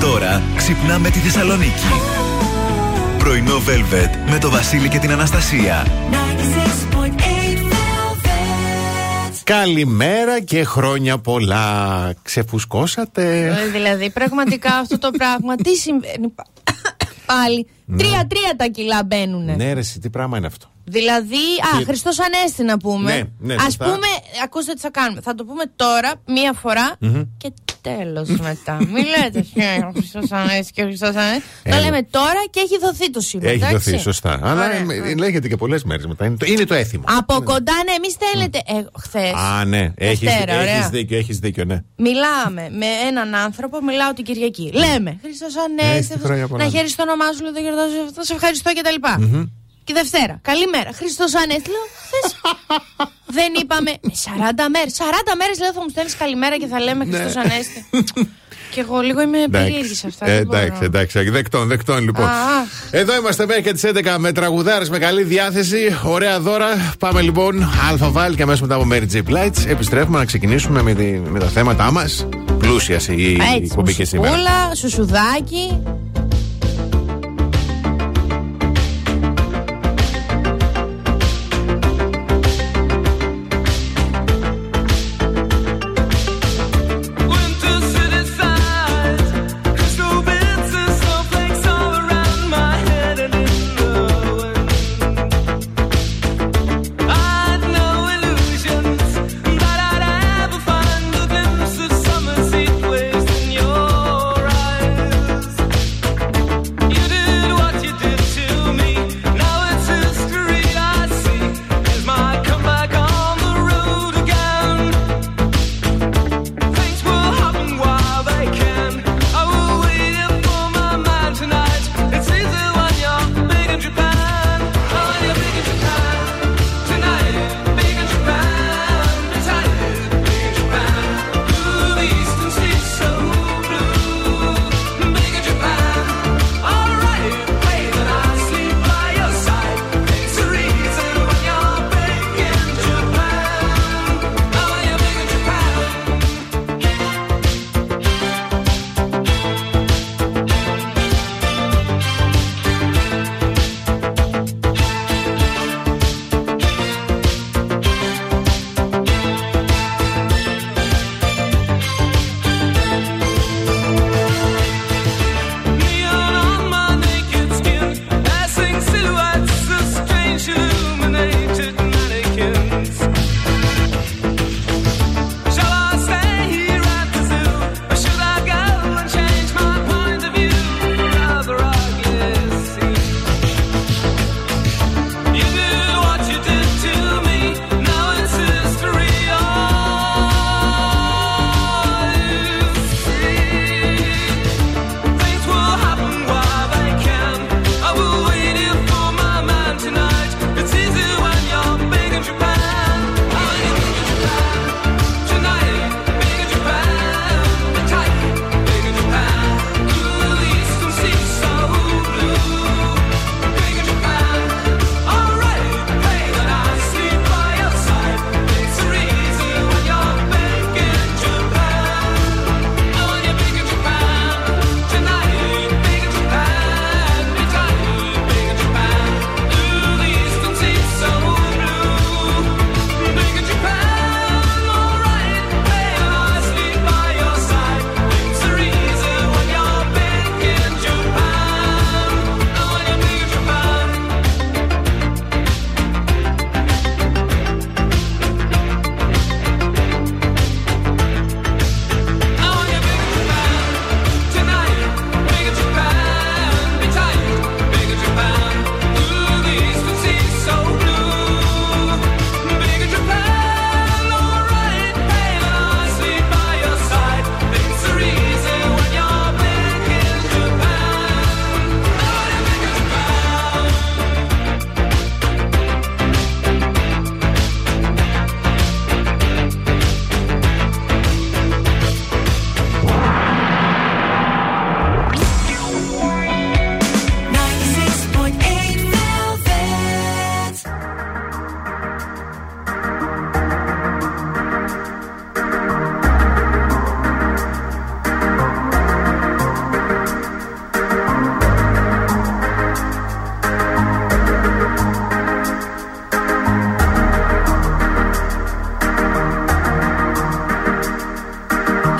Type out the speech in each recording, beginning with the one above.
Τώρα ξυπνάμε τη Θεσσαλονίκη. Πρωινό Velvet με το Βασίλη και την Αναστασία. Καλημέρα και χρόνια πολλά. Ξεφουσκώσατε. Ε, δηλαδή, πραγματικά αυτό το πράγμα τι συμβαίνει. Πάλι. Τρία-τρία τα κιλά μπαίνουν. Ναι, ρε, εσύ, τι πράγμα είναι αυτό. Δηλαδή, α, Χριστός Ανέστη να πούμε. Ναι, ναι, Α σωστά. πούμε, ακούστε τι θα κάνουμε. Θα το πούμε τώρα, μία φορά και τέλος μετά. Μην λέτε «Ε, ο Χριστό Ανέστη και ο Χριστό Ανέστη. Το Έλα. λέμε τώρα και έχει δοθεί το σήμα. Έχει εντάξει. δοθεί, σωστά. Αλλά Ωραία, ε, ωραία. λέγεται και πολλές μέρες μετά. Είναι το, είναι το έθιμο. Από κοντά, ναι, εμείς στέλνετε. Ε, Χθες. Α, ναι. Έχεις Δευτέρα, ωραία. δίκιο, έχεις δίκιο, ναι. Μιλάμε με έναν άνθρωπο, μιλάω την Κυριακή. Λέμε Χριστό Ανέστη, Έστει χρόνια πολλά. να χαίρεις το όνομά σου, λέω το γιορτάζω αυτό, σε ευχαριστώ κτλ. Και Δευτέρα, καλημέρα. Χριστός Ανέστη, λέω. θες. Δεν είπαμε με 40 μέρες. 40 μέρες λέω θα μου στέλνεις καλημέρα και θα λέμε Χριστός Ανέστη. και εγώ λίγο είμαι περίεργης σε αυτά. Ε, δεν μπορώ. εντάξει, εντάξει. Δεκτών, δεκτών λοιπόν. Αχ. Εδώ είμαστε μέχρι και τις 11 με τραγουδάρες με καλή διάθεση. Ωραία δώρα. Πάμε λοιπόν αλφαβάλ και αμέσως μετά από Mary J. Blights. Επιστρέφουμε να ξεκινήσουμε με, τη- με τα θέματα μας. Πλούσια η Έτσι, εκπομπή και σήμερα. μουσικούλα, σουσουδάκι.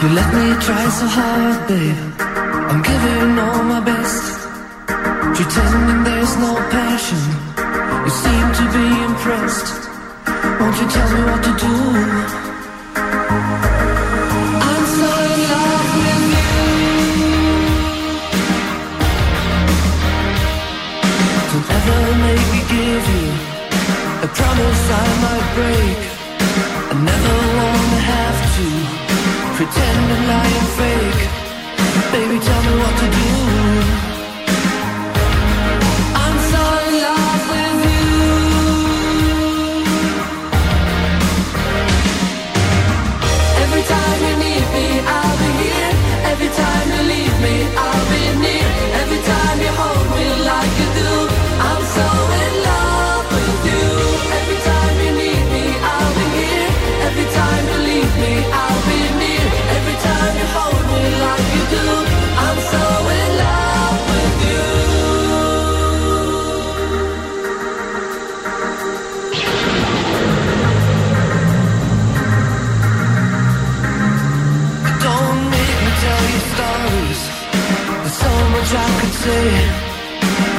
you let me try so hard, babe, I'm giving all my best. Pretending there's no passion, you seem to be impressed. Won't you tell me what to do? I'm in love with you. Don't ever make me give you a promise I might break.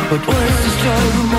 But where's the struggle?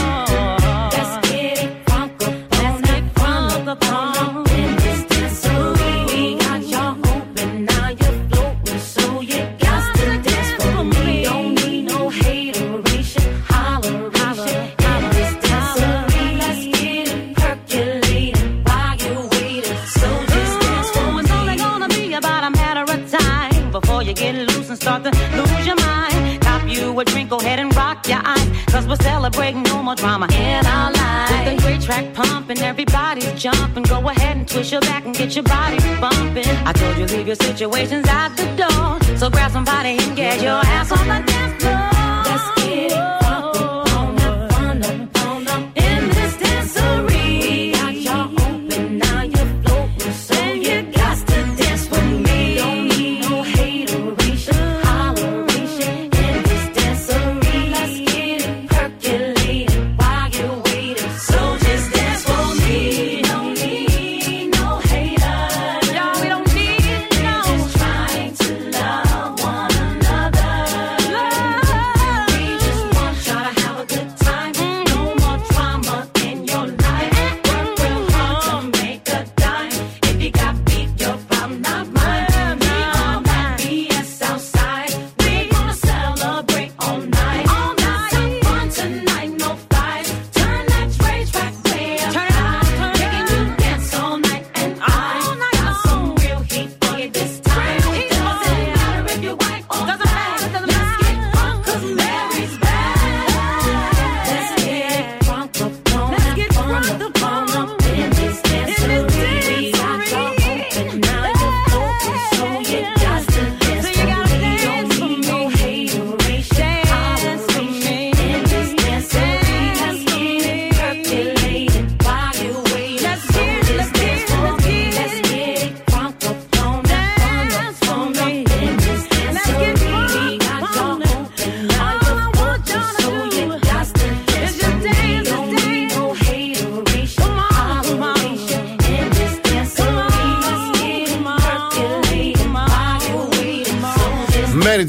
celebrate, no more drama in our lives. With the great track pumping, everybody's jumping. Go ahead and twist your back and get your body bumping. I told you leave your situations at the door. So grab somebody and get your ass on the dance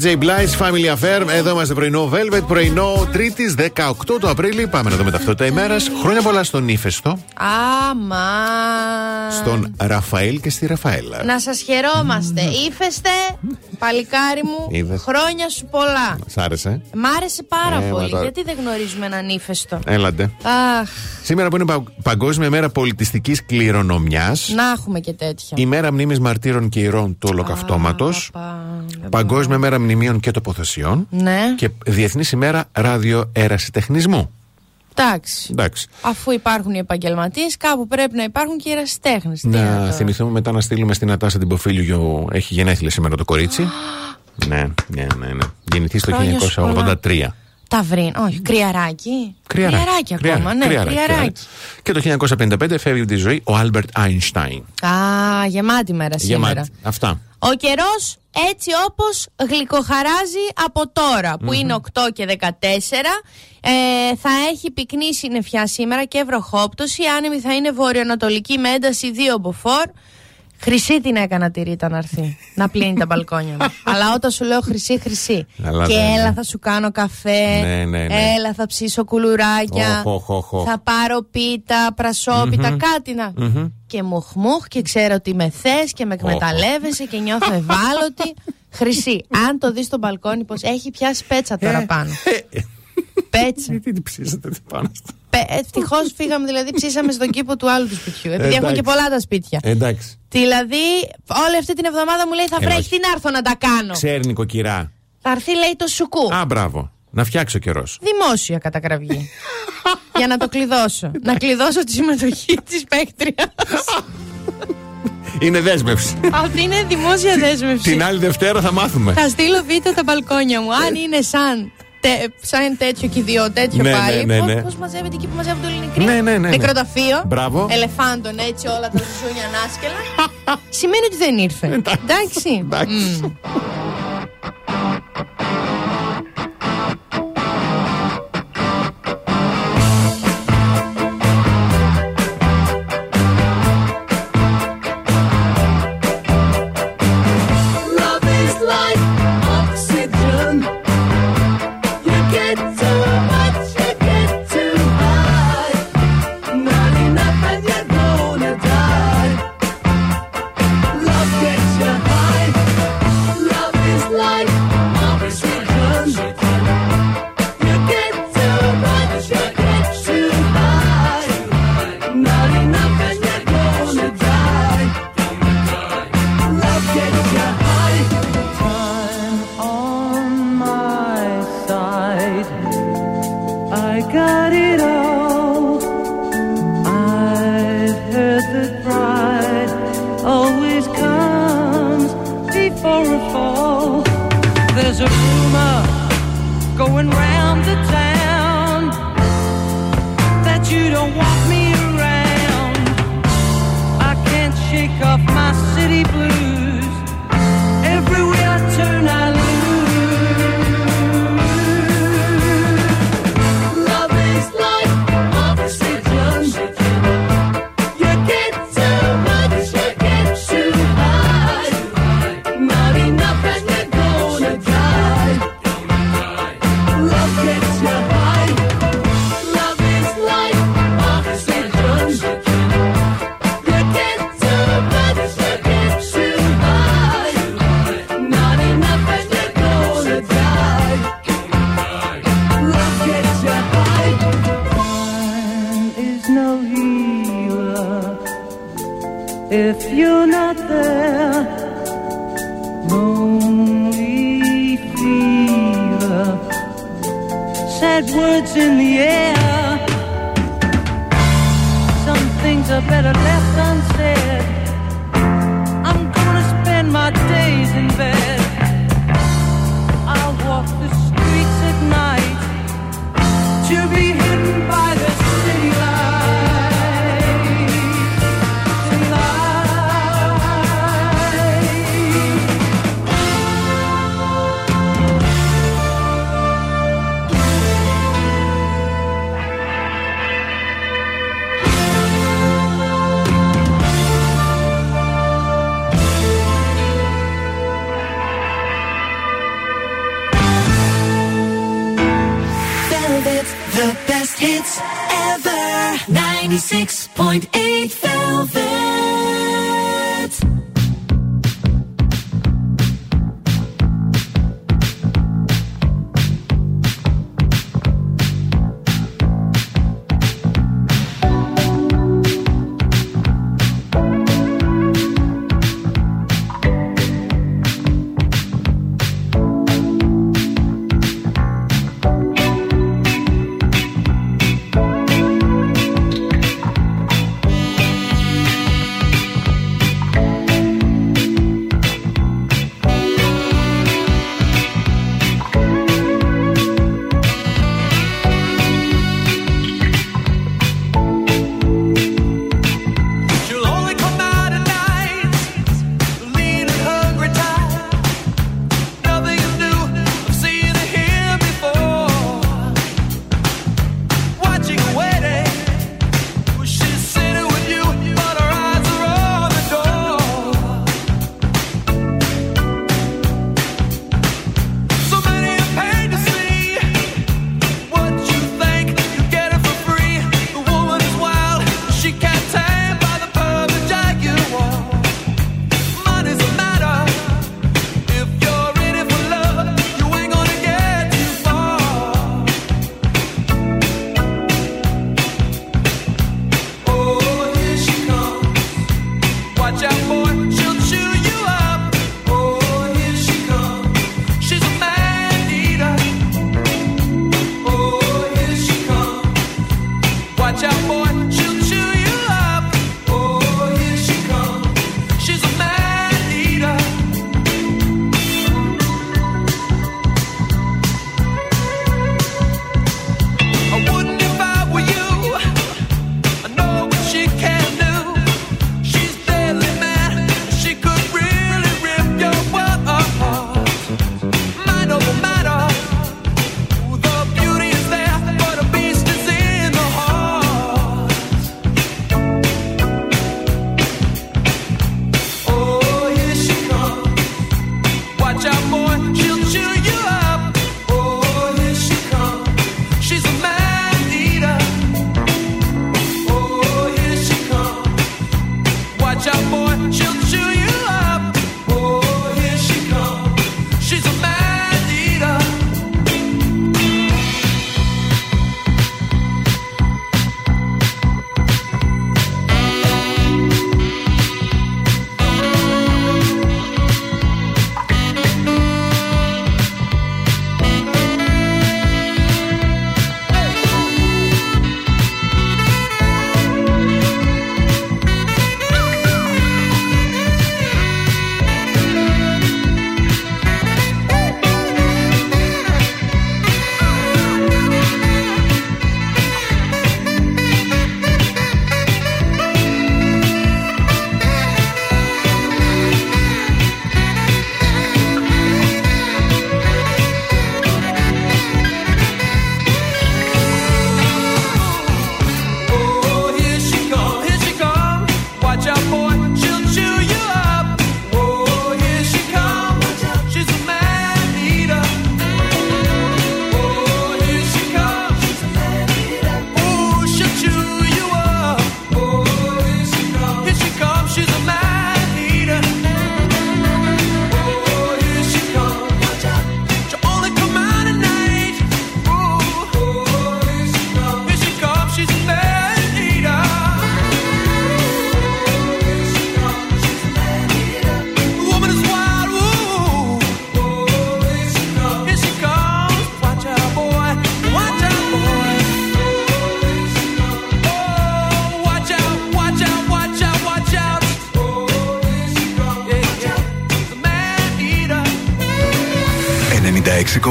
just Mary J. Blige, Family Affair. Εδώ είμαστε πρωινό Velvet, πρωινό Τρίτης 18 του Απρίλη. Πάμε να δούμε ταυτότητα ημέρας. Χρόνια πολλά στον Ήφεστο, Άμα. στον Ραφαήλ και στη Ραφαέλα. Να σας χαιρόμαστε. Ήφεστε, παλικάρι μου. Είδες. Χρόνια σου πολλά. Σ' άρεσε. Μ' άρεσε πάρα Ε, μα πολύ. τώρα- Γιατί δεν γνωρίζουμε έναν ύφεστο; Έλαντε. Αχ, Σήμερα που είναι πα- Παγκόσμια Μέρα Πολιτιστικής Κληρονομιάς. να έχουμε και τέτοια. Η Μέρα Μνήμης Μαρτύρων και Ηρών του Ολοκαυτώματος. Πα, πα, Παγκόσμια Μέρα Μνημείων και Τοποθεσιών. Ναι, Και Διεθνής ημέρα ραδιοερασιτεχνισμού. εντάξει. Εντάξει. Αφού υπάρχουν οι επαγγελματίες, κάπου πρέπει να υπάρχουν και οι ερασιτέχνε. Να θυμηθούμε μετά να στείλουμε στην Ατάσα την Ποφίλιο. Έχει γενέθλια σήμερα το κορίτσι. ναι, ναι, ναι, ναι. Γεννηθεί το Χρόνια σου 1983. Ταυρίν, όχι, κρυαράκι. Κρυαράκι. ακόμα, ναι, κρυαράκι, κρυαράκι. Και το 1955 φεύγει από τη ζωή ο Άλμπερτ Αϊνστάιν. Α, γεμάτη μέρα σήμερα. Γεμάτη. Αυτά. Ο καιρός έτσι όπως γλυκοχαράζει από τώρα, που είναι 8 και 14. Ε, θα έχει πυκνή συννεφιά σήμερα και βροχόπτωση. Οι άνεμοι θα είναι βορειοανατολικοί με ένταση 2 μποφόρ. Χρυσή την έκανα τη Ρίτα να έρθει να πλύνει τα μπαλκόνια μου. Αλλά όταν σου λέω χρυσή, χρυσή. Αλλά και δεν είναι. έλα θα σου κάνω καφέ. Ναι, ναι, ναι. Έλα θα ψήσω κουλουράκια. Οχ, οχ, οχ, οχ. Θα πάρω πίτα, πρασόπιτα, κάτι να. Και μουχμούχ και ξέρω ότι με θες και με εκμεταλλεύεσαι και νιώθω ευάλωτη. Χρυσή. Αν το δεις στο μπαλκόνι, πως έχει πιάσει πέτσα τώρα πάνω. Πέτσα. Γιατί την ψήσατε πάνω στο. Ευτυχώς φύγαμε, δηλαδή ψήσαμε στον κήπο του άλλου του σπιτιού. Επειδή Εντάξει. έχουν και πολλά τα σπίτια. Εντάξει. Δηλαδή, όλη αυτή την εβδομάδα μου λέει θα Ε, βρέχει, όχι. τι να έρθω να τα κάνω. Ξέρει νοικοκυρά. Θα έρθει, λέει, το σουκού. Α, μπράβο. Να φτιάξει ο καιρός. Δημόσια κατακραυγή. Για να το κλειδώσω. να κλειδώσω τη συμμετοχή της παίκτριας. Είναι δέσμευση. Αυτή είναι δημόσια δέσμευση. Την άλλη Δευτέρα θα μάθουμε. Θα στείλω βίντεο τα μπαλκόνια μου. Αν είναι σαν, τε- σαν τέτοιο και δύο τέτοιο Ναι, πάλι. ναι, ναι, πώς, ναι. πώς μαζεύεται εκεί που μαζεύονται όλοι οι νεκροί. Ναι, ναι, ναι, ναι. Νεκροταφείο; Μπράβο. Ελεφάντων έτσι όλα τα ζουζούνια ανάσκελα. Σημαίνει ότι δεν ήρθε. Εντάξει. Εντάξει.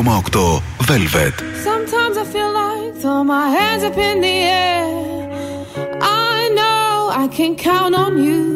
Velvet. Sometimes I feel like throw my hands up in the air. I know I can count on you.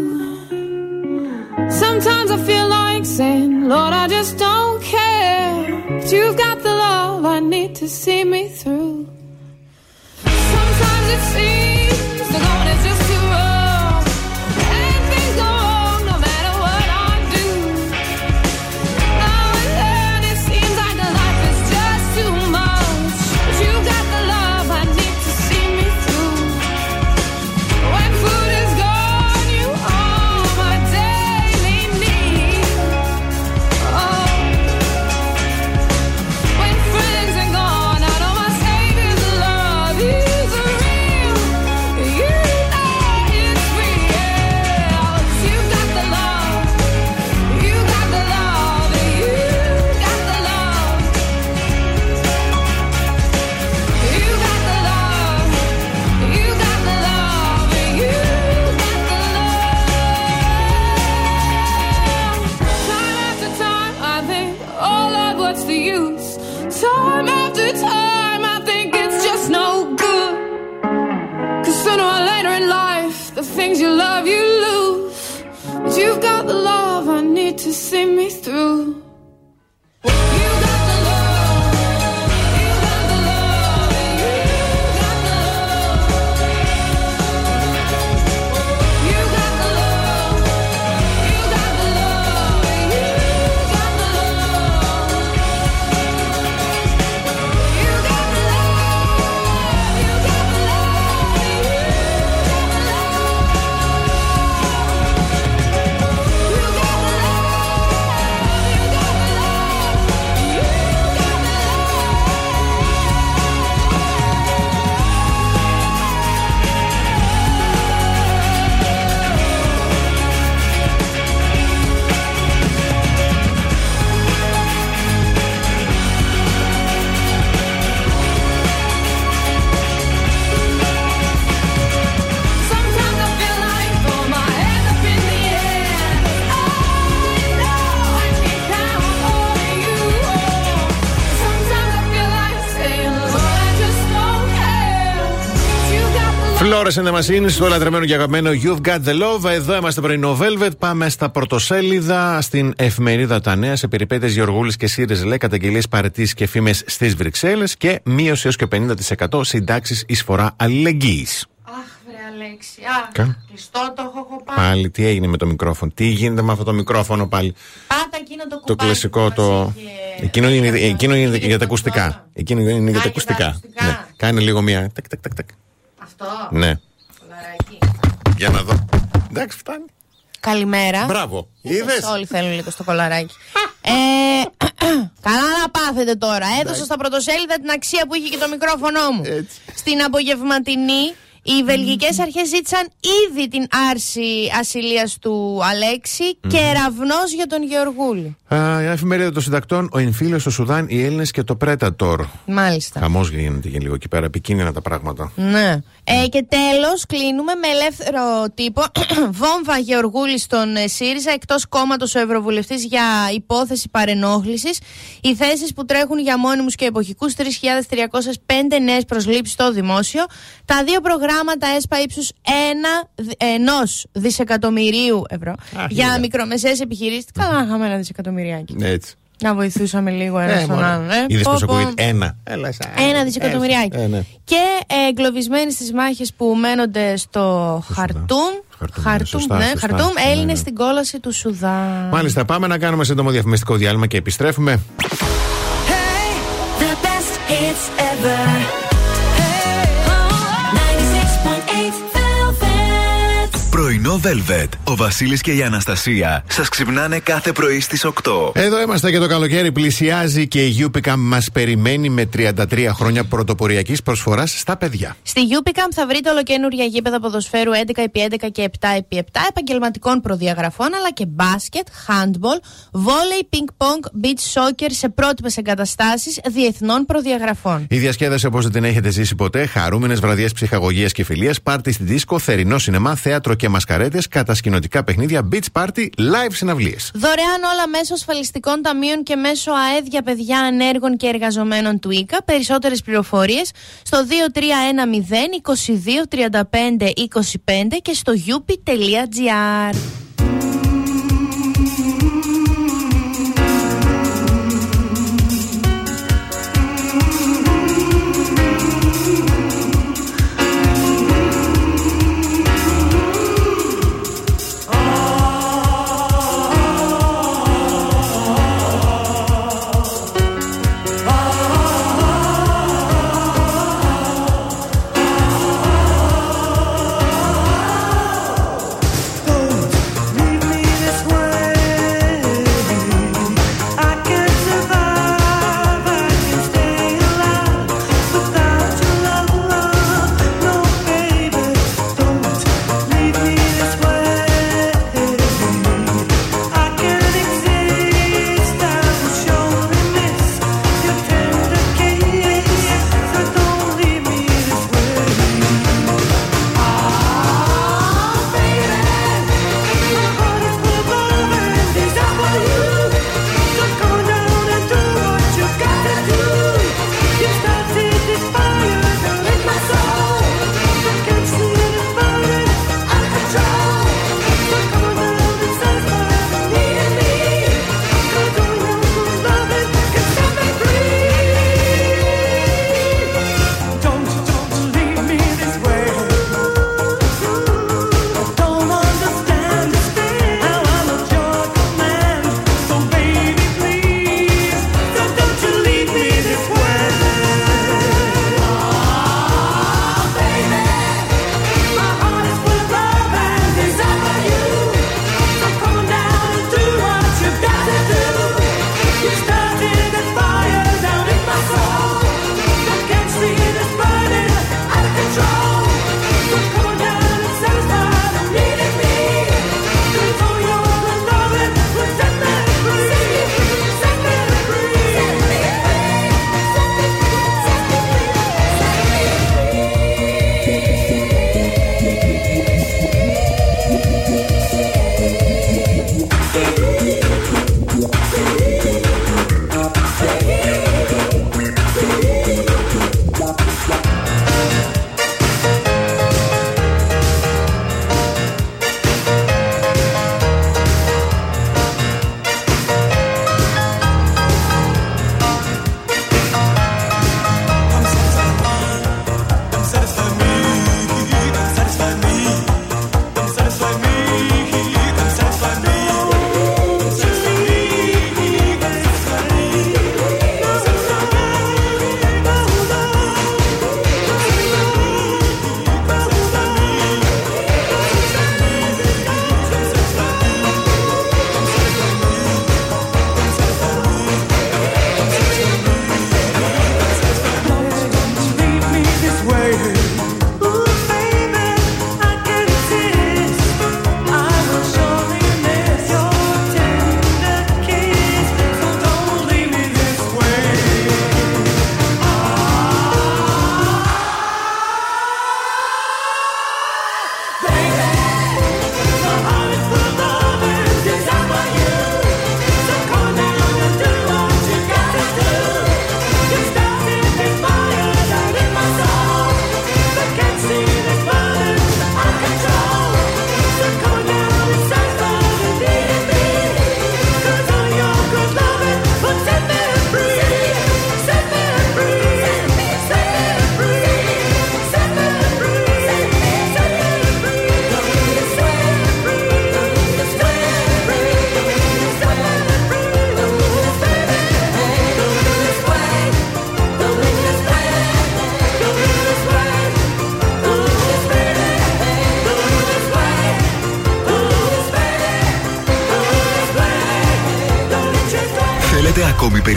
The Flόρε and the Machine στο λατρεμένο και αγαπημένο You've Got the Love. Εδώ είμαστε πρωινό Velvet. Πάμε στα πρωτοσέλιδα στην εφημερίδα Τα Νέα σε περιπέτειες Γεωργούλη και ΣΥΡΙΖ λέει καταγγελίες παρετής και φήμες στις Βρυξέλλες και μείωση έως και 50% συντάξεις εισφορά αλληλεγγύης. Αχ, βρε Αλέξη. Αχ, Κα; κλειστό το έχω έχω πάρει. Πάλι τι έγινε με το μικρόφωνο, τι γίνεται με αυτό το μικρόφωνο πάλι; Πάτα εκείνο το Το κουμπάκι κλασικό που το. μας είχε- Εκείνο είναι, εκείνο είναι για τα το ακουστικά. πρώτο. Εκείνο είναι για Α, τα για τα ακουστικά. ακουστικά. Ναι. Κάνε λίγο μία. Τακ, τακ, τακ, τακ. Αυτό. Ναι. Κολαράκι. Για να δω. Εντάξει, φτάνει. Καλημέρα. Μπράβο. Είδες; Όλοι θέλουν λίγο στο κολαράκι. ε, καλά να πάθετε τώρα. Έδωσα στα πρωτοσέλιδα την αξία που είχε και το μικρόφωνο μου. Έτσι. Στην απογευματινή, οι βελγικές αρχές ζήτησαν ήδη την άρση ασυλίας του Αλέξη και ραυνό για τον Γεωργούλη. Α, η εφημερίδα των συντακτών, ο εμφύλιο στο Σουδάν, οι Έλληνες και το Predator. Μάλιστα. Χαμός γίνεται και λίγο εκεί πέρα, επικίνδυνα τα πράγματα. Ναι. Ε, και τέλος, κλείνουμε με ελεύθερο τύπο. Βόμβα Γεωργούλης στον ε, ΣΥΡΙΖΑ, εκτός κόμματος ο Ευρωβουλευτής για υπόθεση παρενόχλησης. Οι θέσεις που τρέχουν για μόνιμους και εποχικούς 3.305 νέες προσλήψεις στο δημόσιο. Τα δύο προγράμματα ΕΣΠΑ ύψους ενός δισεκατομμυρίου ευρώ για είδα. μικρομεσαίες επιχειρήσεις. Καλά, να είχαμε ένα δισεκατομμυριάκι. Έτσι. Να βοηθούσαμε λίγο ένα Ε, στον μωρέ. άλλον. Ε. Είδες Πω, πώς πω. ακούγεται; Ένα. Έλα, σαν- Ένα δισεκατομμυριάκι. Ε, ναι. Και ε, εγκλωβισμένοι στις μάχες που μένονται στο Χαρτούμ. Χαρτούμ, ναι, Χαρτούμ, σωστά, ναι, σωστά. Χαρτούμ, Ναι, Έλληνες ναι. στην κόλαση του Σουδάν. Μάλιστα, πάμε να κάνουμε σύντομο διαφημιστικό διάλειμμα και επιστρέφουμε. The best hits ever. Πρωινό Velvet. Ο Βασίλης και η Αναστασία σας ξυπνάνε κάθε πρωί στις 8. Εδώ είμαστε και το καλοκαίρι πλησιάζει και η Upica μας περιμένει με 33 χρόνια πρωτοποριακής προσφοράς στα παιδιά. Στη Upicam θα βρείτε ολοκένουργια γήπεδα ποδοσφαίρου 11x11 και 7x7 επαγγελματικών προδιαγραφών αλλά και μπάσκετ, handball, volley, ping pong, beach soccer σε πρότυπε εγκαταστάσεις διεθνών προδιαγραφών. Η διασκέδαση όπως δεν την έχετε ζήσει ποτέ, χαρούμενες βραδιές ψυχαγωγίας και φιλίας, πάρτι στη δίσκο, θερινό σινεμά, θέατρο και καρέτες, κατασκηνωτικά παιχνίδια, beach party, live συναυλίες. Δωρεάν όλα μέσω ασφαλιστικών ταμείων και μέσω ΑΕΔ για παιδιά ανέργων και εργαζομένων του ΙΚΑ. Περισσότερες πληροφορίες στο 2310 2235 25 και στο youpi.gr.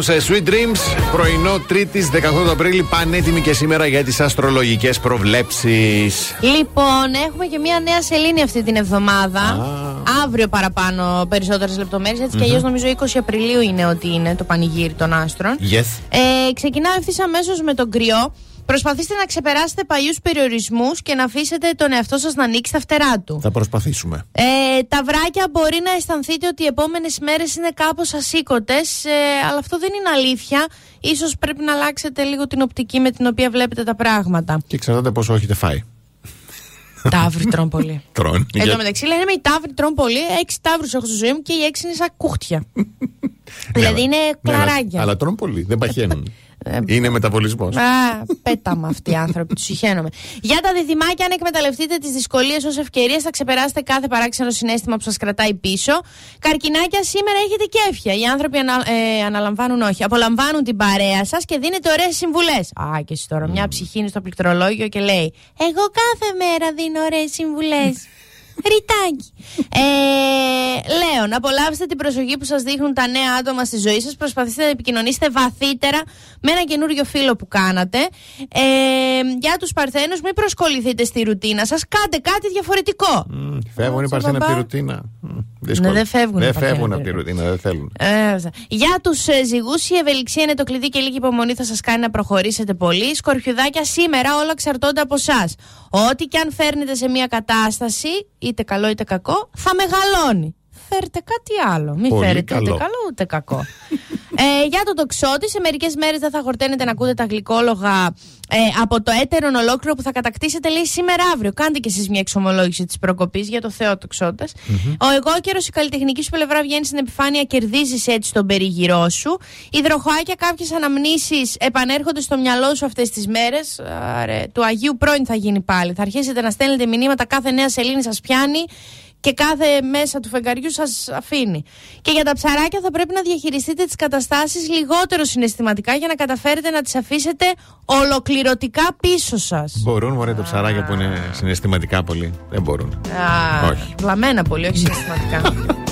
Beyoncé Sweet Dreams, πρωινό Τρίτης 18 Απρίλη, πανέτοιμη και σήμερα για τις αστρολογικές προβλέψεις. Λοιπόν, έχουμε και μια νέα σελήνη αυτή την εβδομάδα. Αύριο παραπάνω περισσότερες λεπτομέρειες. Έτσι κι αλλιώς νομίζω 20 Απριλίου είναι ότι είναι το πανηγύρι των άστρων. Yes. Ε, ξεκινάω ευθύς αμέσως με τον κρυό. Προσπαθήστε να ξεπεράσετε παλιούς περιορισμούς και να αφήσετε τον εαυτό σας να ανοίξει τα φτερά του. Θα προσπαθήσουμε. Ε, τα βράκια μπορεί να αισθανθείτε ότι οι επόμενες μέρες είναι κάπως ασήκωτες, ε, αλλά αυτό δεν είναι αλήθεια. Ίσως πρέπει να αλλάξετε λίγο την οπτική με την οποία βλέπετε τα πράγματα. Και εξαρτάται πόσο έχετε φάει. Ταύροι τρώνε πολύ. Τρώνε. Εν Για- τω μεταξύ λένε με οι ταύροι τρώνε πολύ. Έξι ταύρους έχω στη ζωή μου και οι έξι είναι σαν κούχτια. δηλαδή είναι Ναι, αλλά- κλαράκια. αλλά τρώνε πολύ, δεν παχαίνουν. Είναι μεταβολισμός. Α, πέταμα αυτοί οι άνθρωποι, τους συχαίνομαι. Για τα διδυμάκια, αν εκμεταλλευτείτε τις δυσκολίες ως ευκαιρίες, θα ξεπεράσετε κάθε παράξενο συνέστημα που σας κρατάει πίσω. Καρκινάκια, σήμερα έχετε κέφια. Οι άνθρωποι ανα, ε, αναλαμβάνουν, όχι, απολαμβάνουν την παρέα σας και δίνετε ωραίες συμβουλές. Α, και εσύ τώρα, μια ψυχή είναι στο πληκτρολόγιο και λέει: Εγώ κάθε μέρα δίνω ωραίες συμβουλές. Ρητάκι. Ε, Λέων, απολαύστε την προσοχή που σας δείχνουν τα νέα άτομα στη ζωή σας. Προσπαθήστε να επικοινωνήσετε βαθύτερα με ένα καινούριο φίλο που κάνατε. Ε, για τους Παρθένους, μην προσκοληθείτε στη ρουτίνα σας. Κάντε κάτι διαφορετικό. Φεύγουν οι Άτσα, παρθένοι από τη μπαμπά. ρουτίνα. Μ, δύσκολο. Ναι, δεν φεύγουν οι Δεν παρθένοι φεύγουν από από τη τη ρουτίνα, δεν θέλουν. Ε, για τους ε, ζυγούς, η ευελιξία είναι το κλειδί και λίγη υπομονή θα σας κάνει να προχωρήσετε πολύ. Σκορπιουδάκια, σήμερα όλα εξαρτώνται από εσάς. Ό,τι και αν φέρνετε σε μια κατάσταση, είτε καλό είτε κακό, θα μεγαλώνει. Φέρτε κάτι άλλο. Μην Πολύ φέρετε ούτε καλό. καλό ούτε κακό. ε, για τον τοξότη, σε μερικές μέρες δεν θα χορταίνετε να ακούτε τα γλυκόλογα ε, από το έτερον ολόκληρο που θα κατακτήσετε, λέει σήμερα αύριο. Κάντε κι εσείς μια εξομολόγηση της προκοπής για το Θεό τοξότες. Ο εγώ καιρο, η καλλιτεχνική σου πλευρά βγαίνει στην επιφάνεια, κερδίζεις έτσι τον περιγυρό σου. Υδροχοάκια, κάποιες αναμνήσεις επανέρχονται στο μυαλό σου αυτές τις μέρες. Του Αγίου πρώην θα γίνει πάλι. Θα αρχίσετε να στέλνετε μηνύματα, κάθε νέα σελήνη σας πιάνει και κάθε μέσα του φεγγαριού σας αφήνει. Και για τα ψαράκια θα πρέπει να διαχειριστείτε τις καταστάσεις λιγότερο συναισθηματικά για να καταφέρετε να τις αφήσετε ολοκληρωτικά πίσω σας. Μπορούν μωρέ τα ψαράκια που είναι συναισθηματικά πολύ. Δεν μπορούν. Α, Όχι. Βλαμμένα πολύ, όχι συναισθηματικά.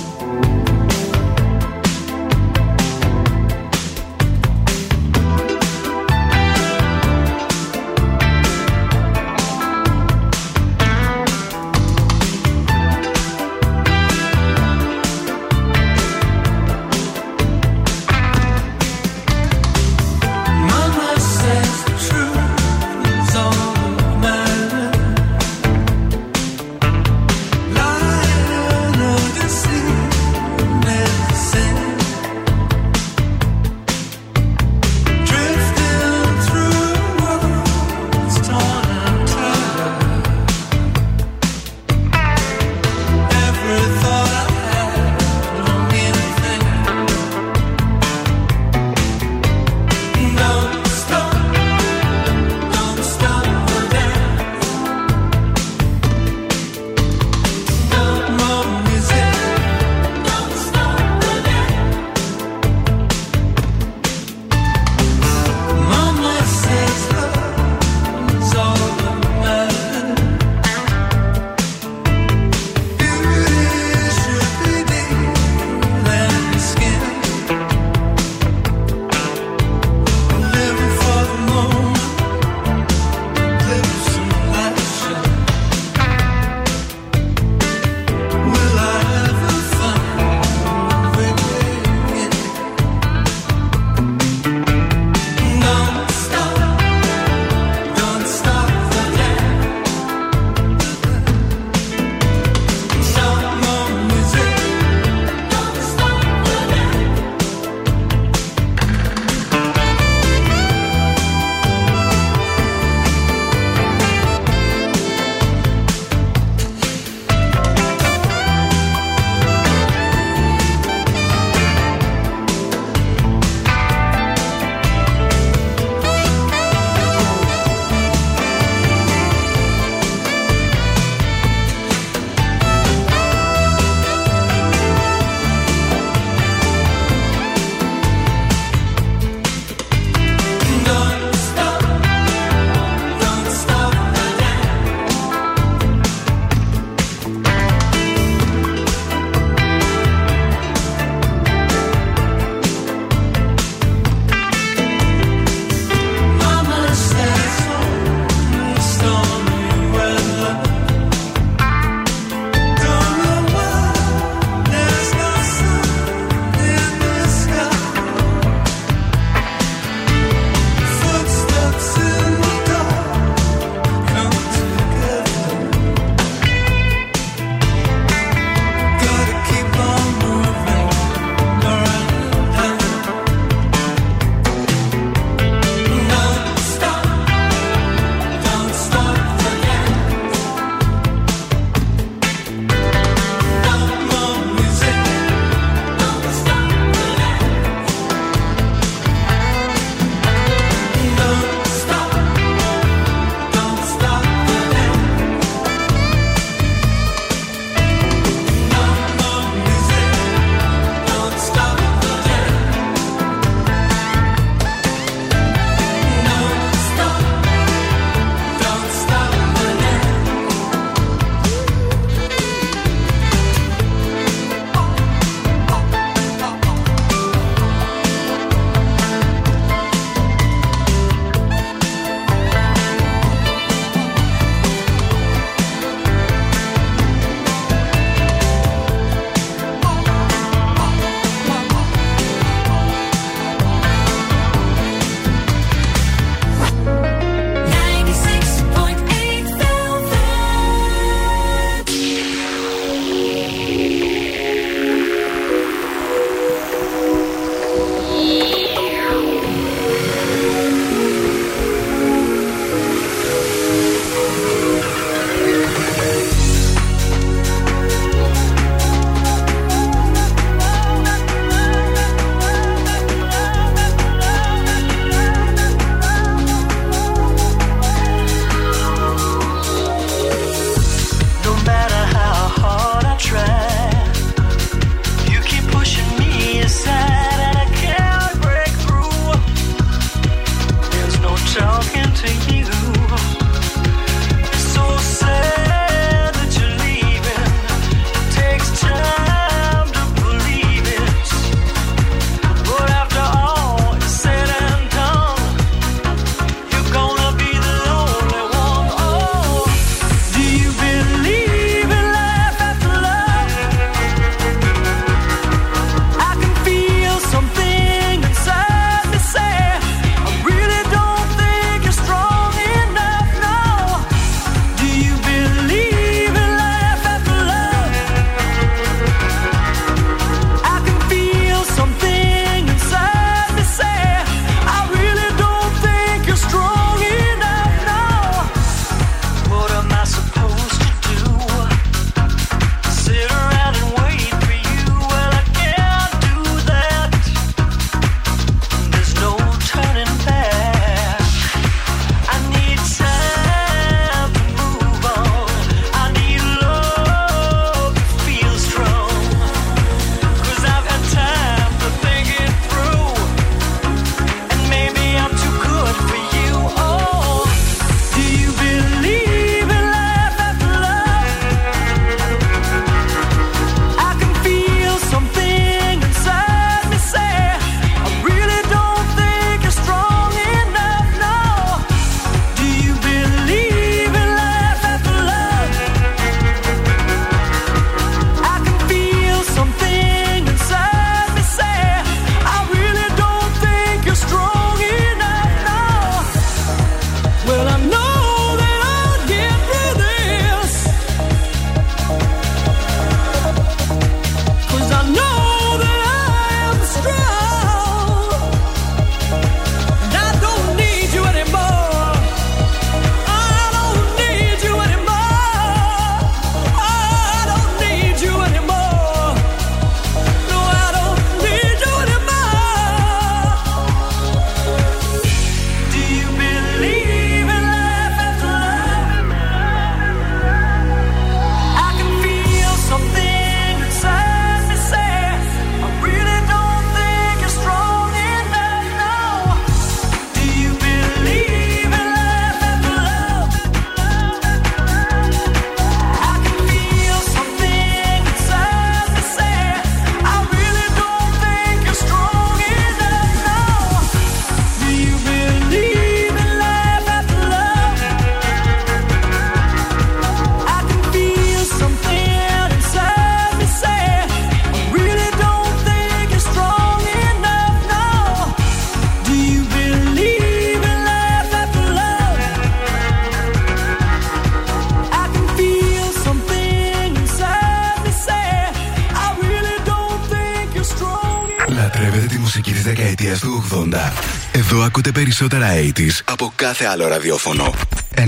80s από κάθε άλλο ραδιόφωνο. 96,8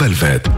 Velvet.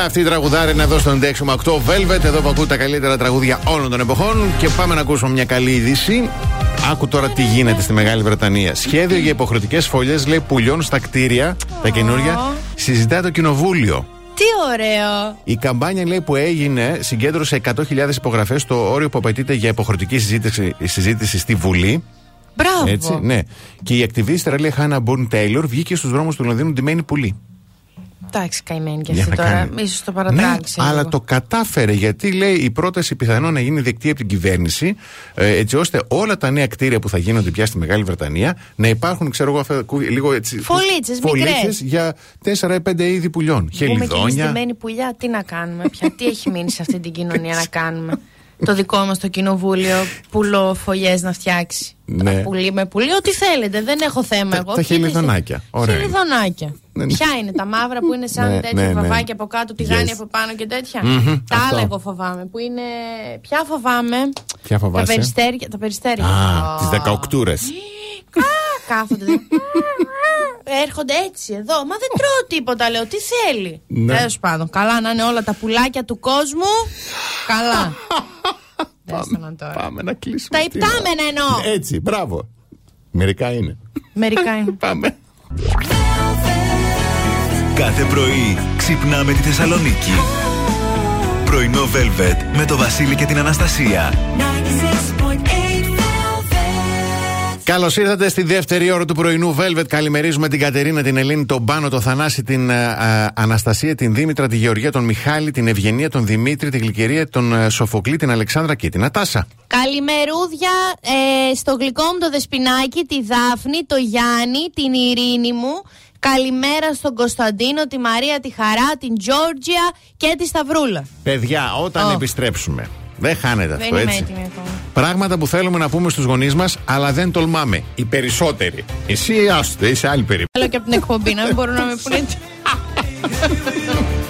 Και αυτή η τραγουδάρα είναι εδώ στο 96,8 Velvet. Εδώ που ακούτε τα καλύτερα τραγούδια όλων των εποχών. Και πάμε να ακούσουμε μια καλή είδηση. Άκου τώρα τι γίνεται στη Μεγάλη Βρετανία. Σχέδιο για υποχρεωτικές φωλιές λέει πουλιών στα κτίρια, τα καινούρια. Συζητάει το κοινοβούλιο. Τι ωραίο. Η καμπάνια λέει που έγινε συγκέντρωσε 100.000 υπογραφές στο όριο που απαιτείται για υποχρεωτική συζήτηση, συζήτηση στη Βουλή. Μπράβο. Έτσι, ναι. Και η ακτιβίστρα λέει Χάνα Μπορν Τέιλορ βγήκε στους δρόμους του Λονδίνου ντυμένη πουλή. Εντάξει, καημένη και Για αυτή να τώρα. κάνει. σω το Ναι, παρατράξε. αλλά λίγο. το κατάφερε γιατί λέει η πρόταση πιθανόν να γίνει δεκτή από την κυβέρνηση ε, έτσι ώστε όλα τα νέα κτίρια που θα γίνονται πια στη Μεγάλη Βρετανία να υπάρχουν, ξέρω εγώ, αυτά, κου- λίγο έτσι. Φωλίτσες φωλίτσες μικρές. για 4-5 είδη πουλιών. Πούμε και εμεί Χελιδόνια. στημένη πουλιά, τι να κάνουμε πια, τι έχει μείνει σε αυτή την κοινωνία να κάνουμε; Το δικό μας το κοινοβούλιο πουλοφολιέ να φτιάξει. Ναι. Τα Πουλί με πουλί, ό,τι θέλετε. Δεν έχω θέμα Τα- εγώ. τα Κοίταξε. χελιδονάκια. Ωραία είναι. Χελιδονάκια. Ναι, ναι. Ποια είναι τα μαύρα που είναι σαν Ναι, τέτοια ναι, ναι. βαβάκια από κάτω, τηγάνια Yes. από πάνω και τέτοια; Μμμ, Τα αυτό. άλλα εγώ φοβάμαι. Που είναι. Ποια φοβάμαι; Ποια φοβάσαι; Τα περιστέρια. Τα περιστέρια. Α, Ω. τις 18 Α, κάθονται. Έρχονται έτσι εδώ. Μα δεν τρώω τίποτα, λέω. Τι θέλει; Ναι. Τέλος πάντων. Καλά να είναι όλα τα πουλάκια του κόσμου. Καλά. Δέστε να τώρα. Πάμε να κλείσουμε. Τα Τι να- υπτάμενα εννοώ. Έτσι, μπράβο. Μερικά είναι. Μερικά είναι. Πάμε. Κάθε πρωί ξυπνάμε τη Θεσσαλονίκη. Πρωινό Velvet με το Βασίλη και την Αναστασία. Καλώς ήρθατε στη δεύτερη ώρα του πρωινού Velvet. Καλημερίζουμε την Κατερίνα, την Ελένη, τον Πάνο, τον Θανάση, την ε, ε, Αναστασία, την Δήμητρα, τη Γεωργία, τον Μιχάλη, την Ευγενία, τον Δημήτρη, την Γλυκερία, τον ε, Σοφοκλή, την Αλεξάνδρα και την Ατάσα. Καλημερούδια ε, στο γλυκό μου το Δεσπινάκι, τη Δάφνη, το Γιάννη, την Ειρήνη μου. Καλημέρα στον Κωνσταντίνο, τη Μαρία, τη Χαρά, την Τζόρτζια και τη Σταυρούλα. Παιδιά, όταν επιστρέψουμε. Δεν χάνεται αυτό, δεν έτσι. Πράγματα που θέλουμε να πούμε στους γονείς μας, αλλά δεν τολμάμε. Οι περισσότεροι. Εσύ, άστο, είσαι άλλη περίπτωση. Θέλω και από την εκπομπή, να μην μπορούν να με πούνε.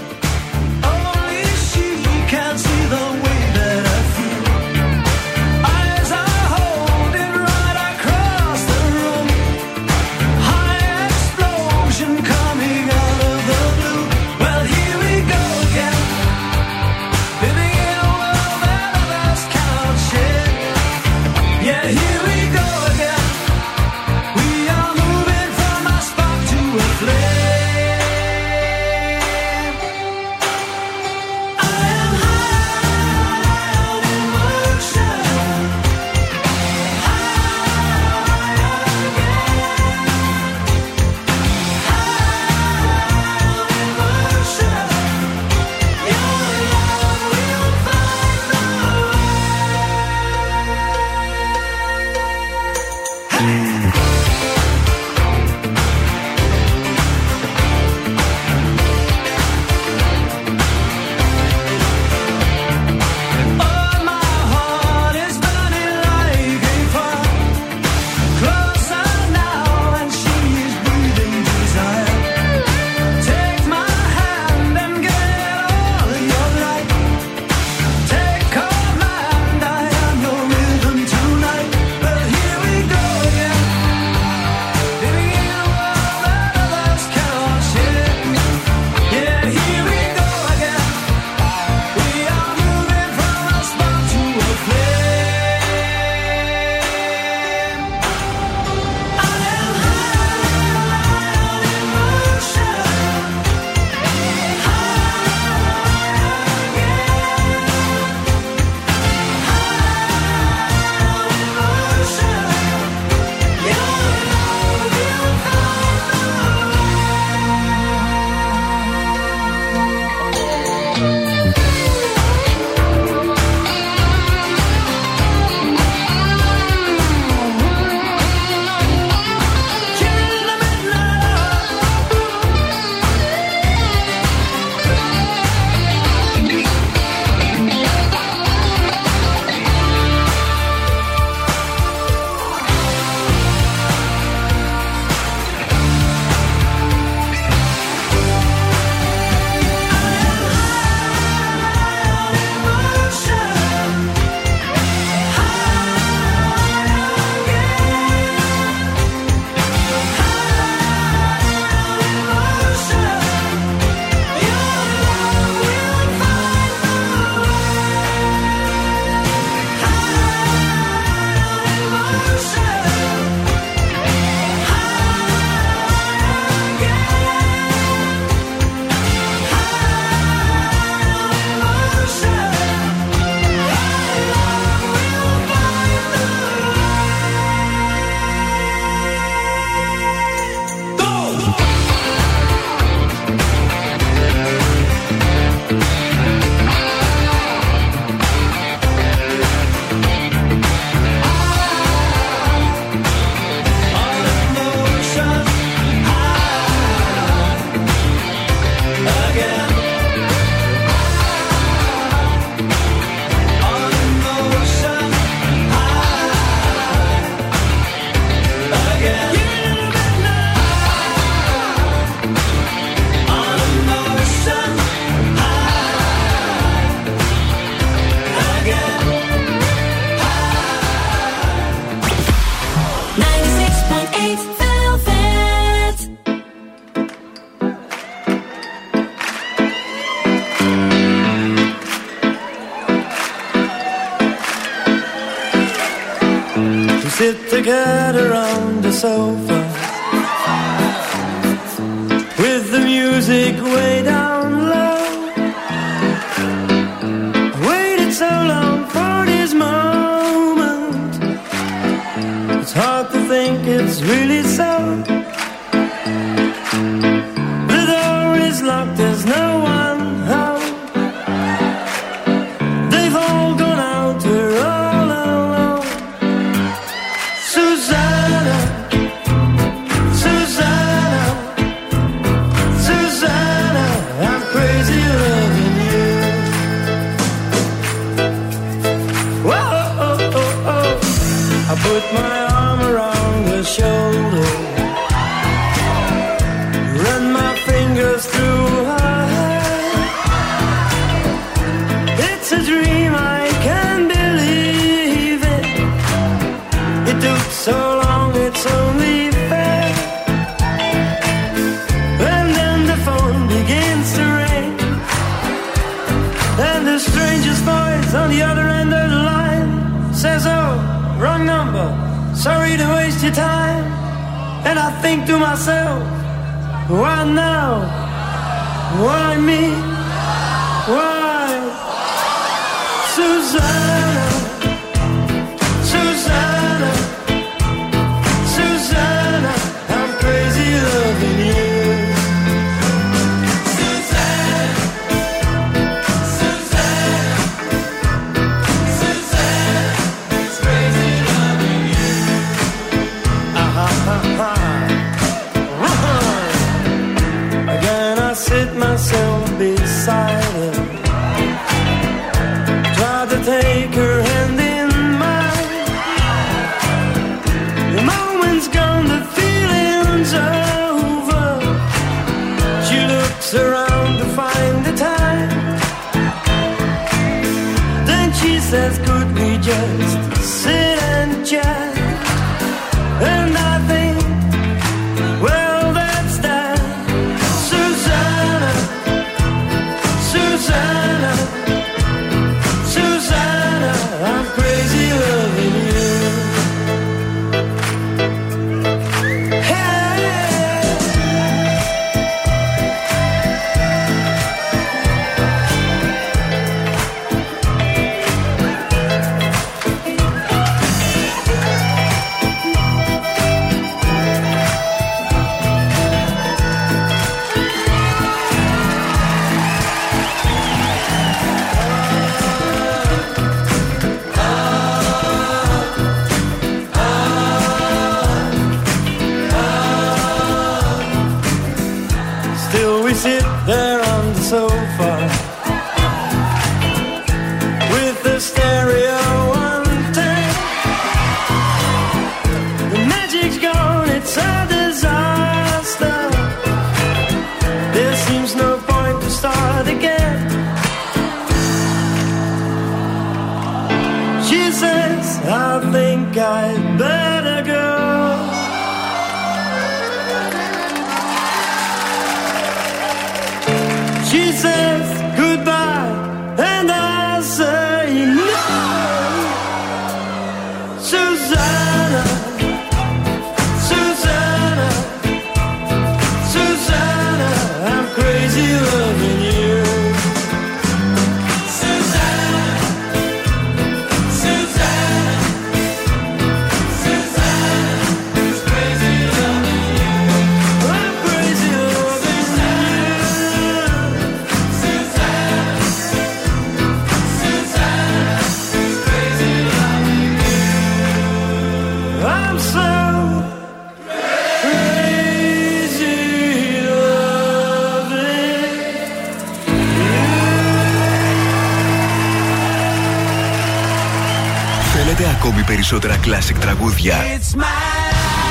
περισσότερα κλασικ τραγούδια. It's my life,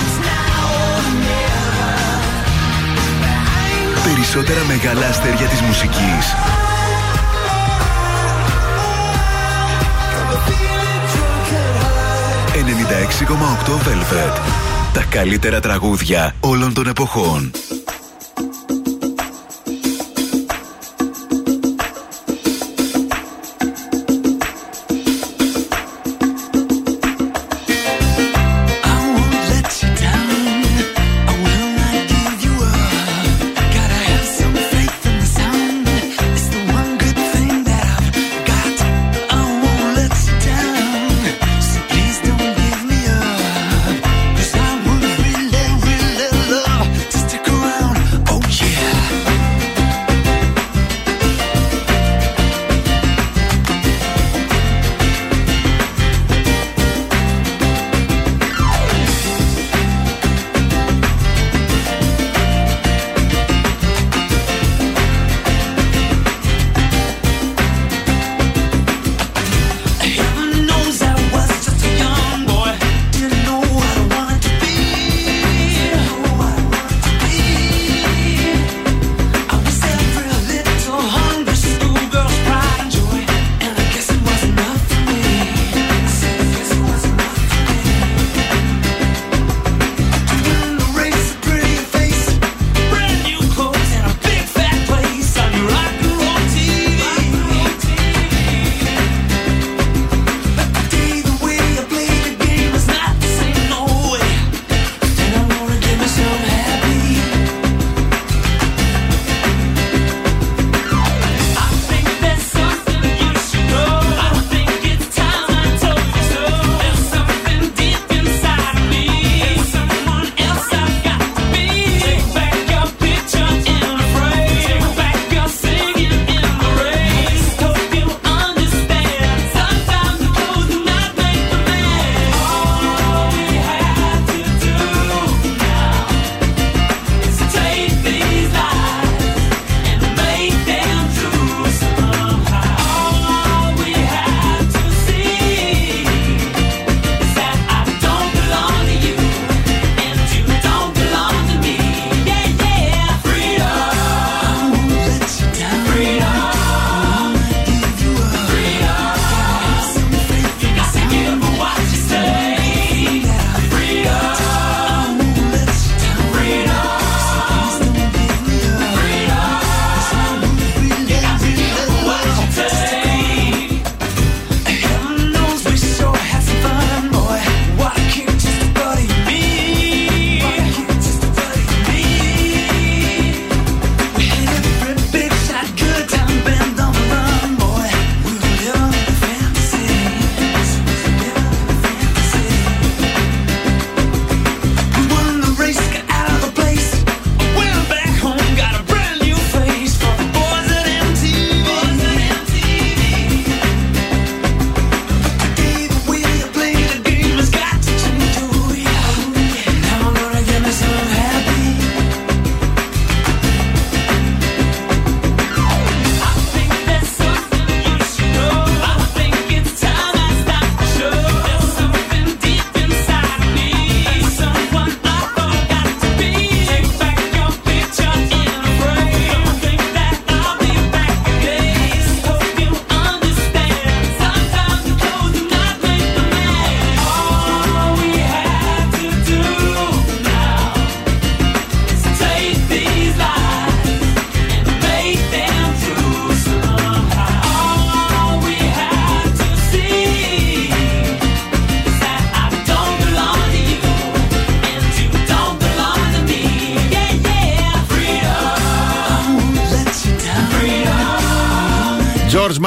it's. Περισσότερα μεγάλα αστέρια της μουσικής. 96,8 Velvet. Τα καλύτερα τραγούδια όλων των εποχών.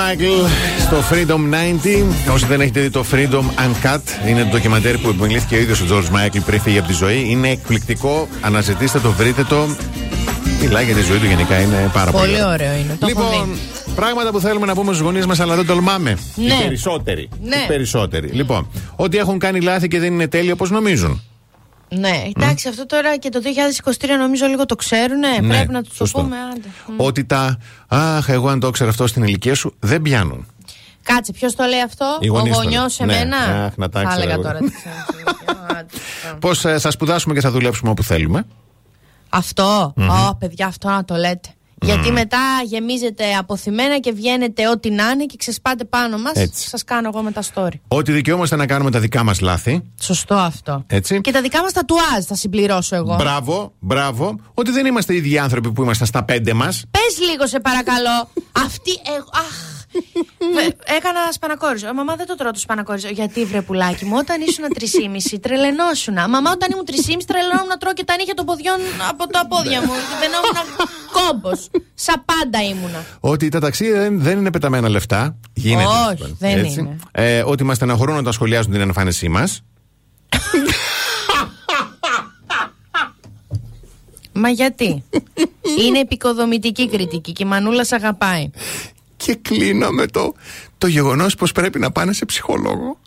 Michael στο Freedom 90. Όσοι δεν έχετε δει το Freedom Uncut, είναι το ντοκιμαντέρ που επιμελήθηκε ο ίδιος ο George Michael πριν φύγει από τη ζωή. Είναι εκπληκτικό. Αναζητήστε το, βρείτε το. Μιλάει για τη ζωή του γενικά, είναι πάρα πολύ. Πολύ ωραίο είναι. Το έχω Λοιπόν, δει. πράγματα που θέλουμε να πούμε στους γονείς μας, αλλά δεν τολμάμε. Ναι. Οι περισσότεροι. Ναι. Οι περισσότεροι. Λοιπόν, ότι έχουν κάνει λάθη και δεν είναι τέλειο όπως νομίζουν. Ναι, εντάξει, αυτό τώρα και το 2023 νομίζω λίγο το ξέρουν. Ναι, Πρέπει να τους το σωστό. πούμε. Άντε. Μ. Ότι τα. Αχ, εγώ αν το ήξερα αυτό στην ηλικία σου, δεν πιάνουν. Κάτσε, ποιος το λέει αυτό, Οι ο γονείς το γονιός λένε. σε Ναι. μένα. Αχ, να τα Θα ήξερα έλεγα εγώ. τώρα. τι ξέρω στην ηλικία. Άντε. Πώς ε, θα σπουδάσουμε και θα δουλέψουμε όπου θέλουμε. Αυτό, Ω, παιδιά, αυτό να το λέτε. Γιατί μετά γεμίζετε αποθυμένα και βγαίνετε ό,τι να είναι και ξεσπάτε πάνω μας. Έτσι. Σας κάνω εγώ με τα story. Ότι δικαιούμαστε να κάνουμε τα δικά μας λάθη. Σωστό αυτό. Έτσι. Και τα δικά μας τατουάζ θα συμπληρώσω εγώ. Μπράβο, μπράβο. Ότι δεν είμαστε οι ίδιοι άνθρωποι που ήμασταν στα πέντε μας. Πες λίγο, σε παρακαλώ. Αυτή. Εγώ, αχ. Βε- Έκανα σπανακόριζο. Μαμά δεν το τρώω το σπανακόριζο. Γιατί βρε πουλάκι μου, όταν ήσουν 3,5 τρελενόσουνα. Μαμά, όταν ήμουν 3,5 τρελαινόμουν να τρώω και τα νύχια των ποδιών από τα πόδια μου. δεν ήμουν κόμπος. Σα πάντα ήμουνα. Ότι τα ταξίδια δεν, δεν είναι πεταμένα λεφτά. Γίνεται. Όχι, λοιπόν, δεν είναι. Ε, ότι μας στεναχωρούν όταν σχολιάζουν την εμφάνισή μας. Μα γιατί; Είναι επικοδομητική κριτική και η μανούλα σ' αγαπάει. Και κλείνω με το, το γεγονός πως πρέπει να πάνε σε ψυχολόγο.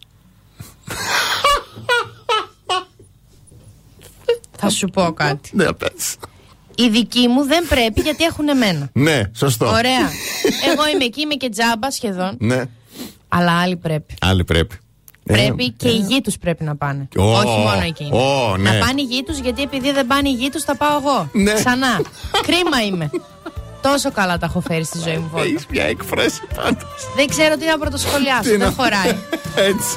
Θα σου πω κάτι. Ναι, πες. Οι δικοί μου δεν πρέπει γιατί έχουν εμένα. Ναι, σωστό. Ωραία. Εγώ είμαι εκεί, είμαι και τζάμπα σχεδόν. Ναι, Αλλά άλλοι πρέπει. άλλοι πρέπει. Ε, Πρέπει και οι γη τους πρέπει να πάνε. Ω, Όχι μόνο εκεί. ω, ναι. Να πάνε οι γη τους, γιατί επειδή δεν πάνε οι γη τους, θα πάω εγώ. Ναι. Ξανά. Κρίμα είμαι. Τόσο καλά τα έχω φέρει στη ζωή μου βόλτα. Έχεις μια έκφραση πάντως. Δεν ξέρω τι να πρωτοσχολιάσω. Τι Δεν να- χωράει. Έτσι.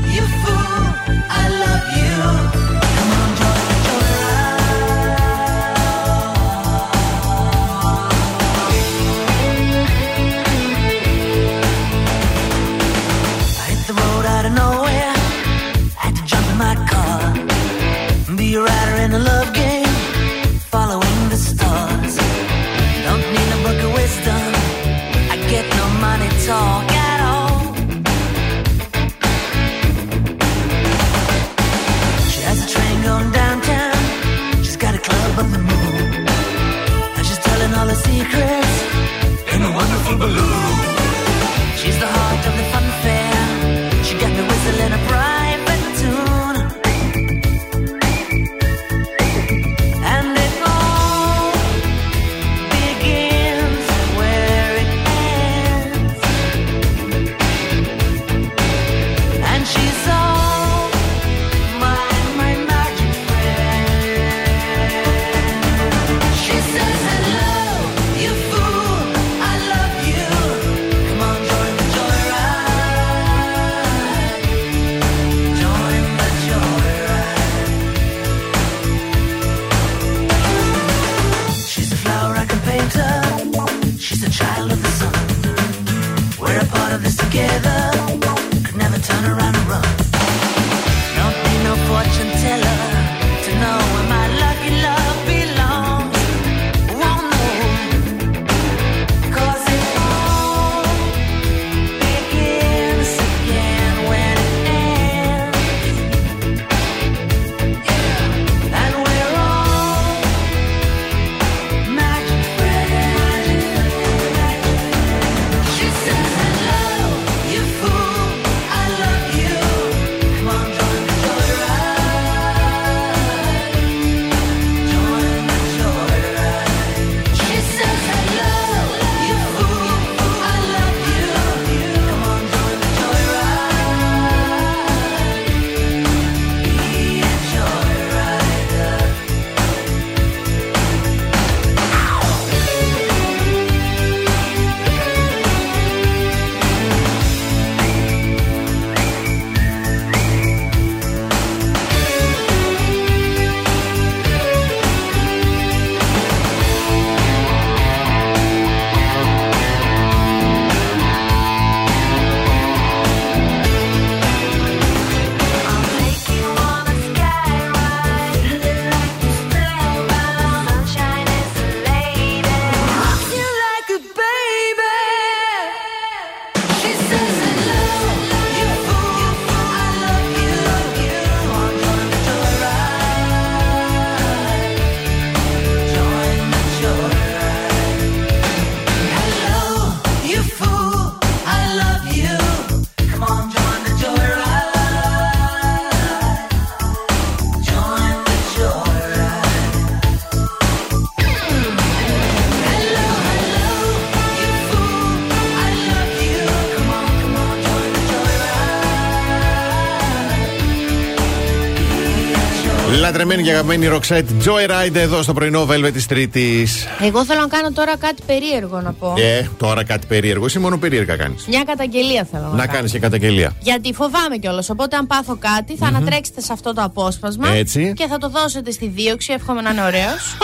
Λατρεμένη και αγαπημένη Ροξέτ Joyride εδώ στο πρωινό Velvet της Τρίτης. Εγώ θέλω να κάνω τώρα κάτι περίεργο να πω. Ε, τώρα κάτι περίεργο. Εσύ μόνο περίεργα κάνεις. Μια καταγγελία θέλω να, Να κάνω. κάνεις και καταγγελία. Γιατί φοβάμαι κιόλας. Οπότε, αν πάθω κάτι, θα ανατρέξετε σε αυτό το απόσπασμα Έτσι. και θα το δώσετε στη δίωξη. Εύχομαι να είναι ωραίος.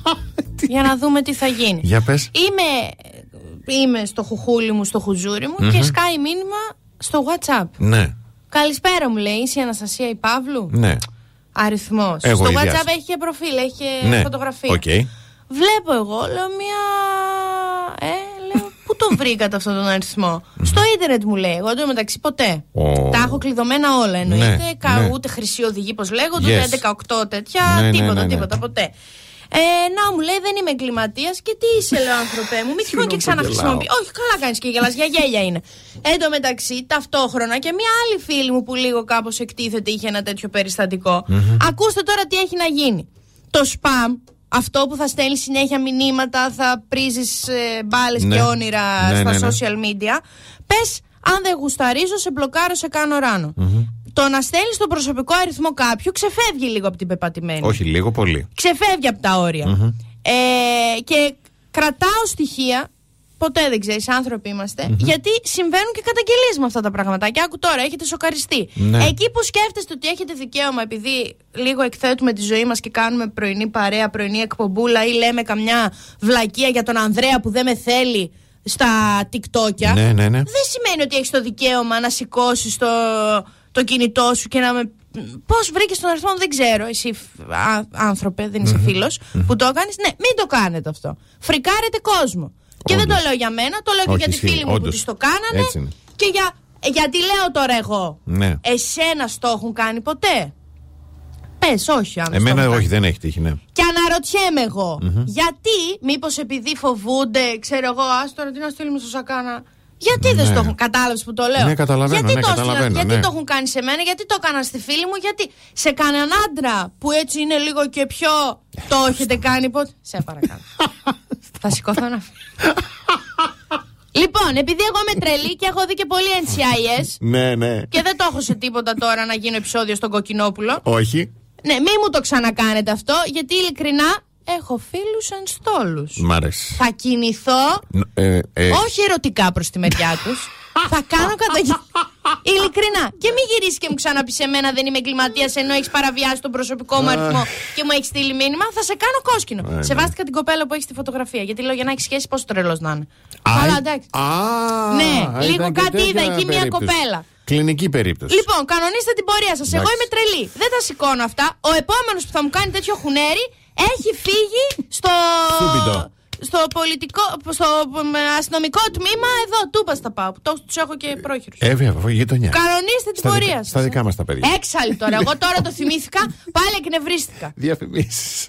για να δούμε τι θα γίνει. Για πες. Είμαι, είμαι στο χουχούλι μου, στο χουζούρι μου και σκάει μήνυμα στο WhatsApp. Ναι, Καλησπέρα μου λέει, είσαι η Αναστασία η Παύλου. ναι. Αριθμός. Εγώ Στο ίδια. WhatsApp έχει και προφίλ, έχει και ναι. φωτογραφία. Οκ. Βλέπω εγώ, λέω μία. Ε, λέω, πού τον βρήκατε αυτόν τον αριθμό; Στο ίντερνετ μου λέει. Εγώ εντωμεταξύ ποτέ. Ω. Τα έχω κλειδωμένα όλα εννοείται. Ναι, Κα- ναι. Ούτε χρυσοί οδηγοί, πώς λέγονται, Yes. ούτε 18 τέτοια. Ναι, ναι, τίποτα, ναι, ναι. τίποτα, ποτέ. Ε, να μου λέει δεν είμαι εγκληματίας και τι είσαι, λέω άνθρωπέ μου. Μην τυχόν και ξαναχρησιμοποιείς. Όχι, καλά κάνεις και γελάς, για γέλια είναι. Εν τω μεταξύ, ταυτόχρονα και μια άλλη φίλη μου που λίγο κάπως εκτίθεται είχε ένα τέτοιο περιστατικό. Ακούστε τώρα τι έχει να γίνει. Το spam, αυτό που θα στέλνει συνέχεια μηνύματα, θα πρίζεις ε, μπάλες Ναι. και όνειρα Ναι, στα ναι, ναι. social media. Πες, αν δεν γουσταρίζω, σε μπλοκάρω, σε κάνω ράνο. Το να στέλνεις τον προσωπικό αριθμό κάποιου ξεφεύγει λίγο από την πεπατημένη Όχι, λίγο πολύ. ξεφεύγει από τα ορια Ε, και κρατάω στοιχεία. Ποτέ δεν ξέρεις, άνθρωποι είμαστε. Γιατί συμβαίνουν και καταγγελίες με αυτά τα πράγματα. Και άκου τώρα, έχετε σοκαριστεί. Ναι. Εκεί που σκέφτεστε ότι έχετε δικαίωμα, επειδή λίγο εκθέτουμε τη ζωή μας και κάνουμε πρωινή παρέα, πρωινή εκπομπούλα ή λέμε καμιά βλακεία για τον Ανδρέα που δεν με θέλει στα TikTokια. Ναι, ναι, ναι. Δεν σημαίνει ότι έχεις το δικαίωμα να σηκώσεις το, το κινητό σου και να με. Πώς βρήκες τον αριθμό, μου, δεν ξέρω. Εσύ, φ- α, άνθρωπε, δεν εισαι φίλος, που το έκανε. Ναι, μην το κάνετε αυτό. Φρικάρετε κόσμο. Και δεν το Όντως. λέω για μένα, το λέω και Όχι, για τη ισχύει, φίλη μου που όντως. της το κάνανε. Έτσι είναι. Και για. ε, Γιατί λέω τώρα εγώ. Ναι. Εσένα το έχουν κάνει ποτέ; Πες, όχι, αν Εμένα στο έχουν όχι, κάνει. δεν έχει τύχει, ναι. Και αναρωτιέμαι εγώ, γιατί, μήπως επειδή φοβούνται, ξέρω εγώ, α τώρα τι να στείλουμε στο Σακάνα. Γιατί δεν Ναι. στο έχουν κατάλαβες που το λέω; Ναι, καταλαβαίνω, γιατί ναι, το έστειλαν, καταλαβαίνω, γιατί ναι. το έχουν κάνει σε μένα, γιατί το έκαναν στη φίλη μου, γιατί σε κανέναν άντρα που έτσι είναι λίγο και πιο. το έχετε κάνει ποτέ. Σε παρακαλώ. Θα σηκωθώ να φύγω. Λοιπόν, επειδή εγώ είμαι τρελή και έχω δει και πολύ NCIS Ναι, ναι. και δεν το έχω σε τίποτα τώρα να γίνω επεισόδιο στον Κοκκινόπουλο. Όχι. Ναι, μη μου το ξανακάνετε αυτό, γιατί ειλικρινά έχω φίλους ενστόλου. Μ' άρεσε. Θα κινηθώ, Ν- ε, ε, όχι ερωτικά προς τη μεριά τους. θα κάνω καταγγελία. Ειλικρινά. Και μην γυρίσεις και μου ξαναπείς σε μένα δεν είμαι εγκληματίας ενώ έχεις παραβιάσει τον προσωπικό μου αριθμό και μου έχεις στείλει μήνυμα. Θα σε κάνω κόσκινο. ναι. Σεβάστηκα την κοπέλα που έχεις στη φωτογραφία. Γιατί λέω για να έχεις σχέση πόσο τρελός να είναι. α, Αλλά ε- εντάξει. Α, Ναι, ήταν λίγο και κάτι είδα τέτοια εκεί μια περίπτωση. κοπέλα. Κλινική περίπτωση. Λοιπόν, κανονίστε την πορεία σας. Εγώ Εντάξει. είμαι τρελή. Δεν τα σηκώνω αυτά. Ο επόμενος που θα μου κάνει τέτοιο χουνέρι έχει φύγει στο. Σούμπιτο. Στο πολιτικό, στο μ, αστυνομικό τμήμα εδώ, τούπα θα πάω. Τους έχω και πρόχειρους. Ε, βέβαια, από γειτονιά. Κανονίστε την Στα πορεία δικα- σας. στα δικά μας τα παιδιά. Έξαλλη τώρα. Εγώ τώρα το θυμήθηκα, πάλι εκνευρίστηκα. Διαφημίσεις.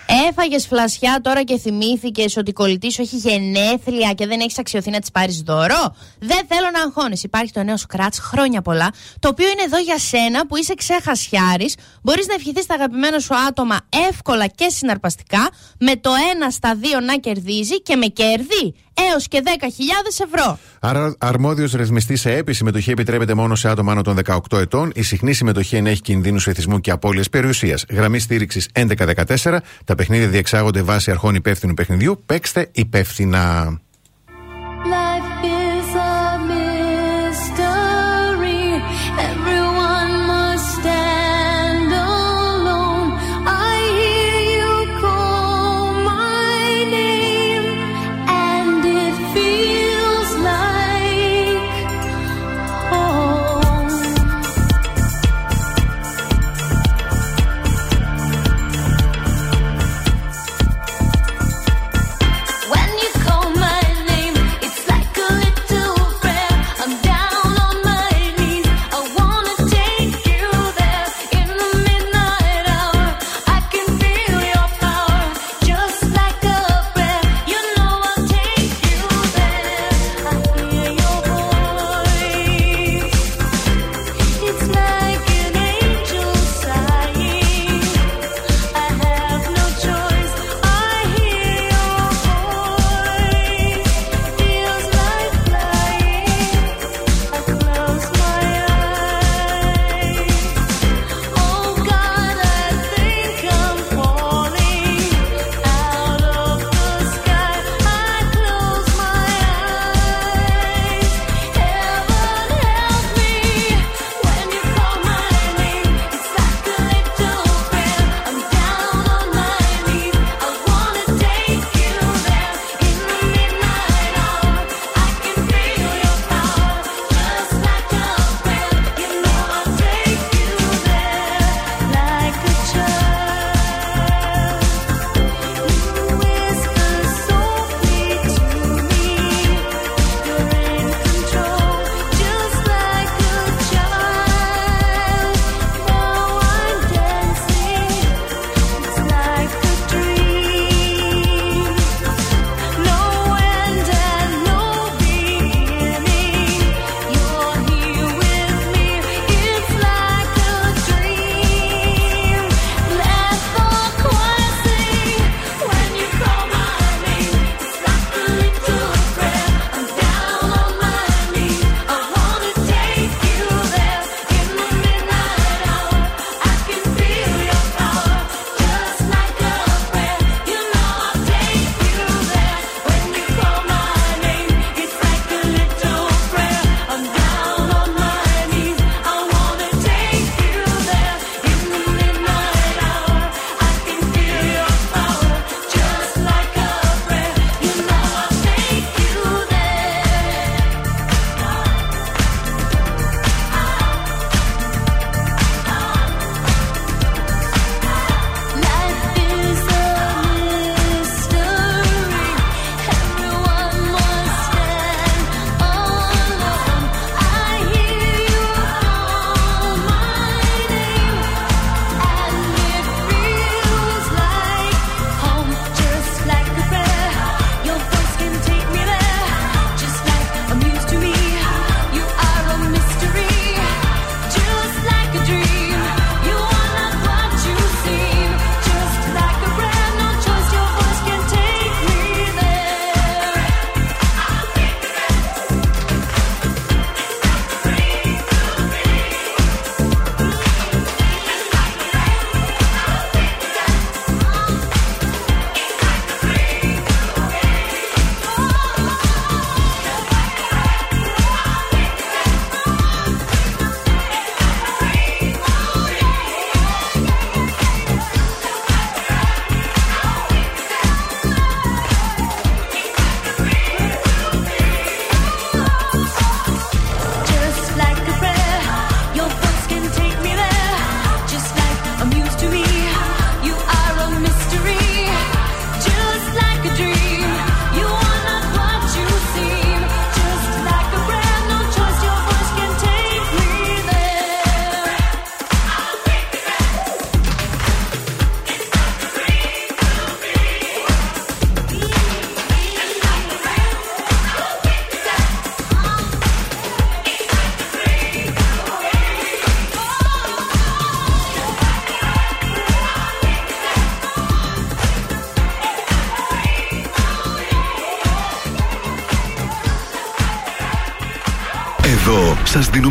Έφαγες φλασιά τώρα και θυμήθηκες ότι η κολλητής σου έχει γενέθλια και δεν έχεις αξιωθεί να της πάρεις δώρο; Δεν θέλω να αγχώνεις. Υπάρχει το νέο Scratch χρόνια πολλά, το οποίο είναι εδώ για σένα που είσαι ξεχασιάρης. Μπορείς να ευχηθείς στα αγαπημένα σου άτομα εύκολα και συναρπαστικά, με το 1 στα 2 να κερδίζει και με κέρδη έως και 10.000 ευρώ. Άρα, αρμόδιος ρυθμιστής σε έπη συμμετοχή επιτρέπεται μόνο σε άτομα άνω των 18 ετών. Η συχνή συμμετοχή ενέχει κινδύνους εθισμού και απώλειας περιουσίας. Γραμμή στήριξης 1114. Τα παιχνίδια διεξάγονται βάσει αρχών υπεύθυνου παιχνιδιού. Παίξτε υπεύθυνα.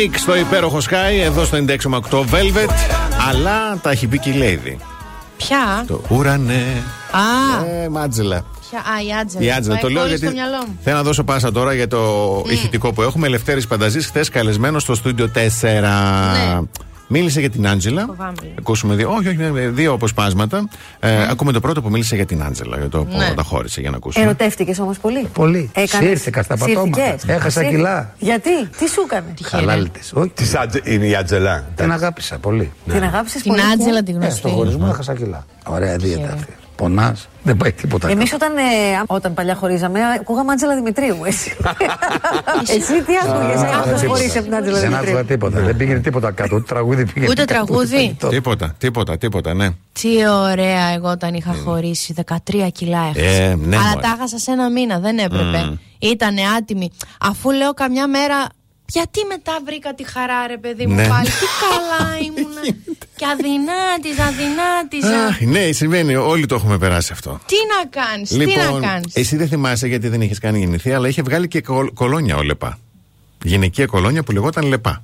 And Sonic στο υπέροχο Sky, εδώ στο 96,8 Velvet. Αλλά τα έχει πει και η Lady. Ποια; Το ουρανέ. Α, Ε, μάτζελα. ποια; Α, η Άτζελα. Η Άτζελα. Το λέω Χωρίς γιατί στο μυαλό μου. θέλω να δώσω πάσα τώρα για το ηχητικό που έχουμε. Ελευθέρης Πανταζής, χθες καλεσμένος στο στούντιο 4. Ναι. Μίλησε για την Άντζελα. Φοβάμαι λίγο. Ακούσουμε δύο, όχι, όχι, δύο αποσπάσματα. Ε, Ακούμε το πρώτο που μίλησε για την Άντζελα, για το Ναι. που τα χώρισε για να ακούσουμε. Ερωτεύτηκες όμως πολύ. Πολύ. Έκανες- Σύρθηκα στα πατώματα. Σύρθηκες; Έχασα Σύρθηκες. κιλά. Γιατί, τι σου έκανε; Χαλάλη τη. Όχι. Της Άτζε- είναι η Ατζελά. Την αγάπησα πολύ. Την αγάπησες Την πολύ. Άτζελα την Ε, γνωστή. στο χωρισμό έχασα κιλά. Ωραία δίαιτα αυτή. Πονάς, δεν πάει τίποτα. Εμείς καλά. όταν, ε, όταν παλιά χωρίζαμε, ακούγαμε Άντζελα Δημητρίου. Εσύ, εσύ τι άκουγες, Α, αυτό τίποτα. χωρίς από την Άντζελα Δεν άκουγα Δημητρίου. τίποτα. Δεν πήγαινε τίποτα κάτω. Ούτε τραγούδι πήγαινε. Ούτε κάτω, τραγούδι. φαγητό. Τίποτα, τίποτα, τίποτα, ναι. Τι ωραία εγώ όταν είχα χωρίσει 13 κιλά έχασα. Ε, ναι, Αλλά μωρέ. τα έχασα σε ένα μήνα, δεν έπρεπε. Ήτανε άτιμη. Αφού λέω καμιά μέρα, γιατί μετά βρήκα τη χαρά ρε παιδί μου Ναι. πάλι, τι καλά ήμουνα. και αδυνάτιζα, αδυνάτιζα. Αχ, ναι, συμβαίνει. Όλοι το έχουμε περάσει αυτό. τι να κάνεις, τι να Λοιπόν, κάνεις. εσύ δεν θυμάσαι γιατί δεν είχες κάνει γεννηθεί, αλλά είχε βγάλει και κολ- κολόνια ο Λεπά. Γυναικεία κολόνια που λεγόταν Λεπά.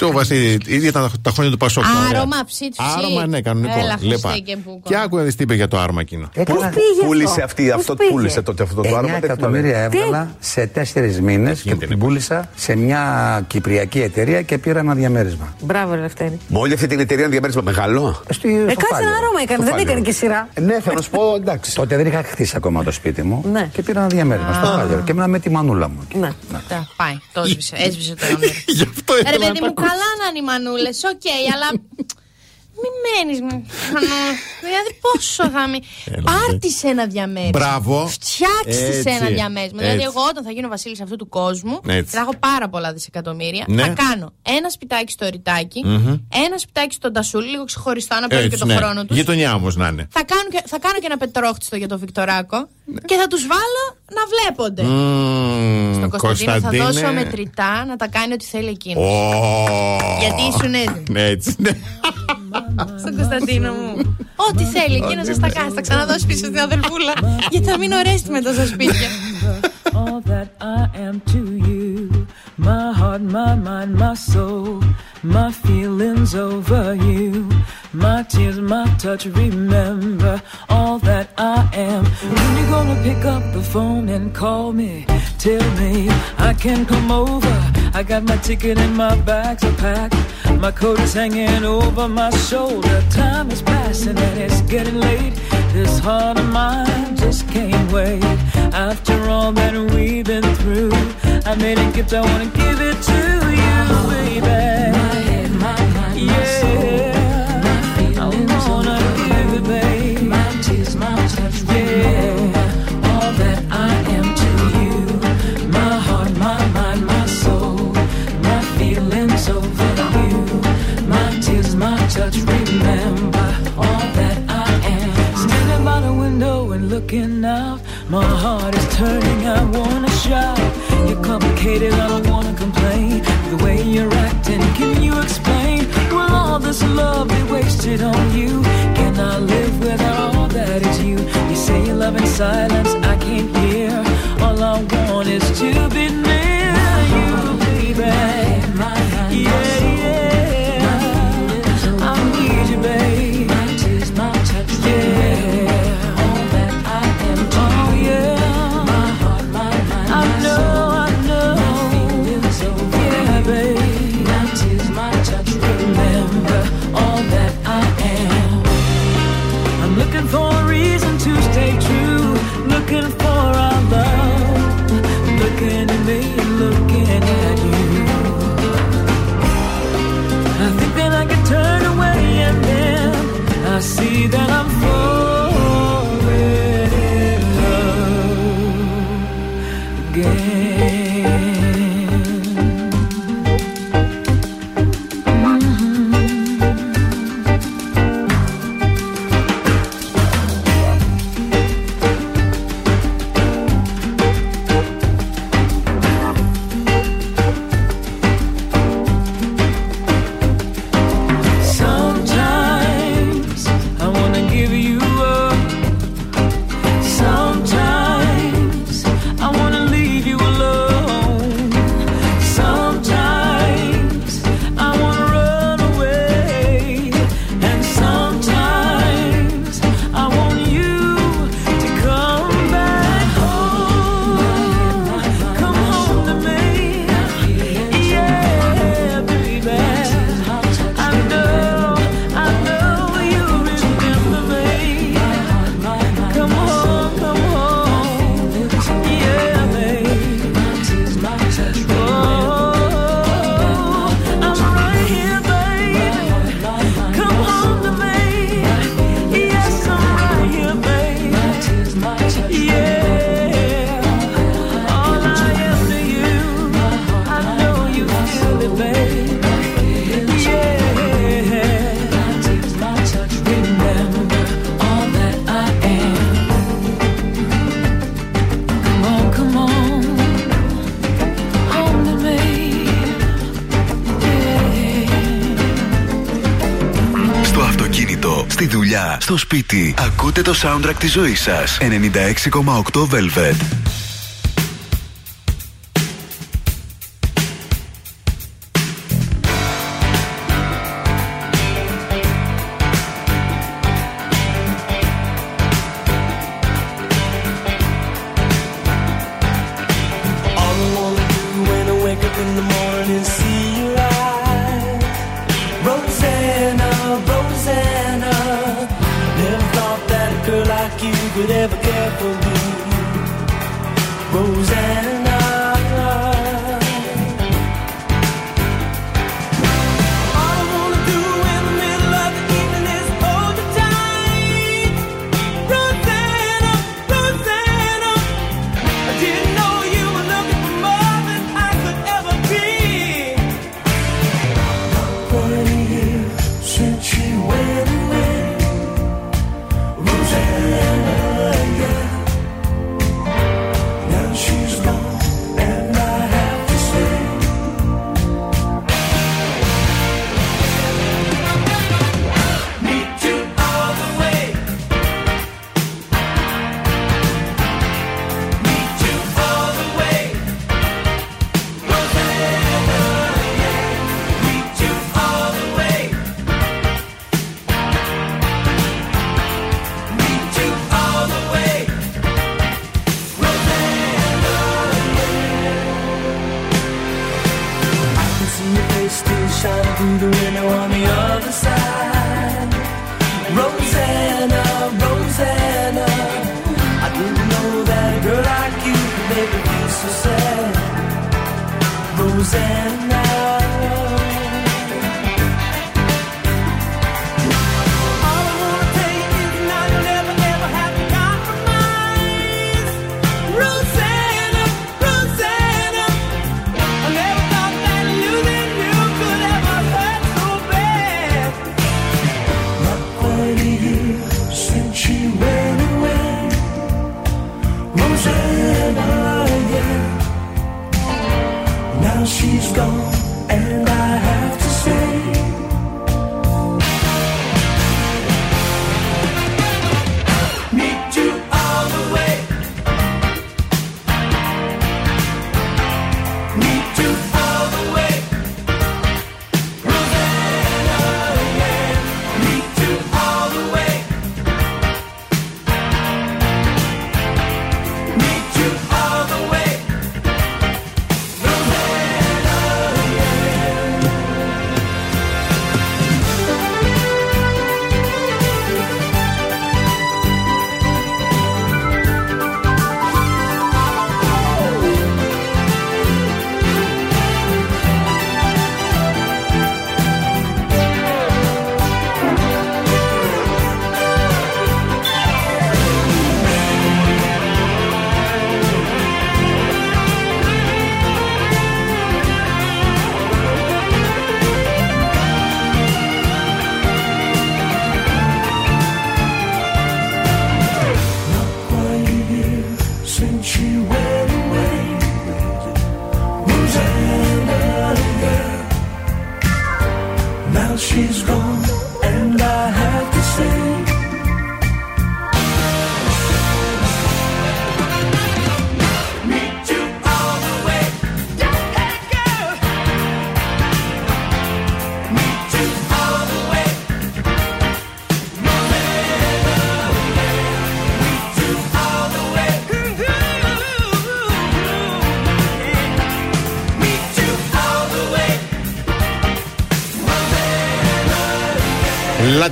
Το Βασίλη, ήδη ήταν τα- τα χρόνια του Πασόκ. τα ωραία. Άρωμα, ψιτ, ψιτ. Άρωμα, ναι, κανονικό. Έλα, Λεπά. Χριστέ και μπούκο. Και άκουγα τι είπε για το άρωμα εκείνο. Έκανα Πώς πήγε Πούλησε αυτό, αυτή, πώς αυτό πήγε; πούλησε τότε αυτό το 9 άρωμα; δεν εκατομμύρια θυμάμαι. έβγαλα σε τέσσερις μήνες και γίνεται, την ναι. πούλησα σε μια κυπριακή εταιρεία και πήρα ένα διαμέρισμα. Μπράβο, ρε Λευτέρη. Με όλη αυτή την εταιρεία διαμέρισμα μεγάλο; Στο Ε, στο κάτσε Φάληρο. ένα άρωμα έκανε, δεν έκανε και σειρά. Ε, Ναι, θέλω να σου πω, εντάξει. Τότε δεν είχα χτίσει ακόμα το σπίτι μου Ναι. και πήρα ένα διαμέρισμα στο Φάληρο και έμεινα με τη μανούλα μου. εκεί. Ναι. Τα, πάει, το έσβησε, έσβησε το όνειρο. Γι' αυτό Ρε ήθελα να παιδί το μου, ακούσω. Καλά να είναι οι μανούλες, οκ, αλλά. Μην μένεις. Δηλαδή, πόσο θα με. Πάρτι σε ένα διαμέρισμα. Μπράβο. Φτιάξει Έτσι. ένα διαμέρισμα. Δηλαδή, Έτσι. εγώ όταν θα γίνω βασίλης αυτού του κόσμου, Έτσι. θα έχω πάρα πολλά δισεκατομμύρια. Ναι. Θα κάνω ένα σπιτάκι στο ρητάκι, Μμμ. ένα σπιτάκι στον Τασούλη, λίγο ξεχωριστά να παίρνει και Έτσι, τον ναι. χρόνο τους. Γειτονιά όμω να είναι. Θα κάνω, και, θα κάνω και ένα πετρόχτιστο για τον Βικτοράκο και θα τους βάλω να βλέπονται. Μμμ, Στον Κωνσταντίνο θα Κωνσταντίνε. δώσω μετρητά να τα κάνει ό,τι θέλει εκείνος. Ω. Γιατί ήσουν έτοιμη. Ναι, έτσι. ναι. Στον Κωνσταντίνο μου. Ό,τι θέλει, εκείνος σα τα κάνει. Θα ξαναδώσει πίσω στην αδελφούλα. Γιατί θα μείνω ρέστη με τόσα σπίτια. all that I am to you. My heart, my mind, my soul, my feelings over you. My tears, my touch, remember all that I am. When you gonna pick up the phone and call me? Tell me I can come over. I got my ticket and my bags are packed. My coat is hanging over my shoulder. Time is passing and it's getting late. This heart of mine just can't wait. After all that we've been through, I made gift, I wanna give it to you, baby. My head, my mind, yeah. Στο σπίτι. Ακούτε το soundtrack της ζωής σας. 96,8 Velvet.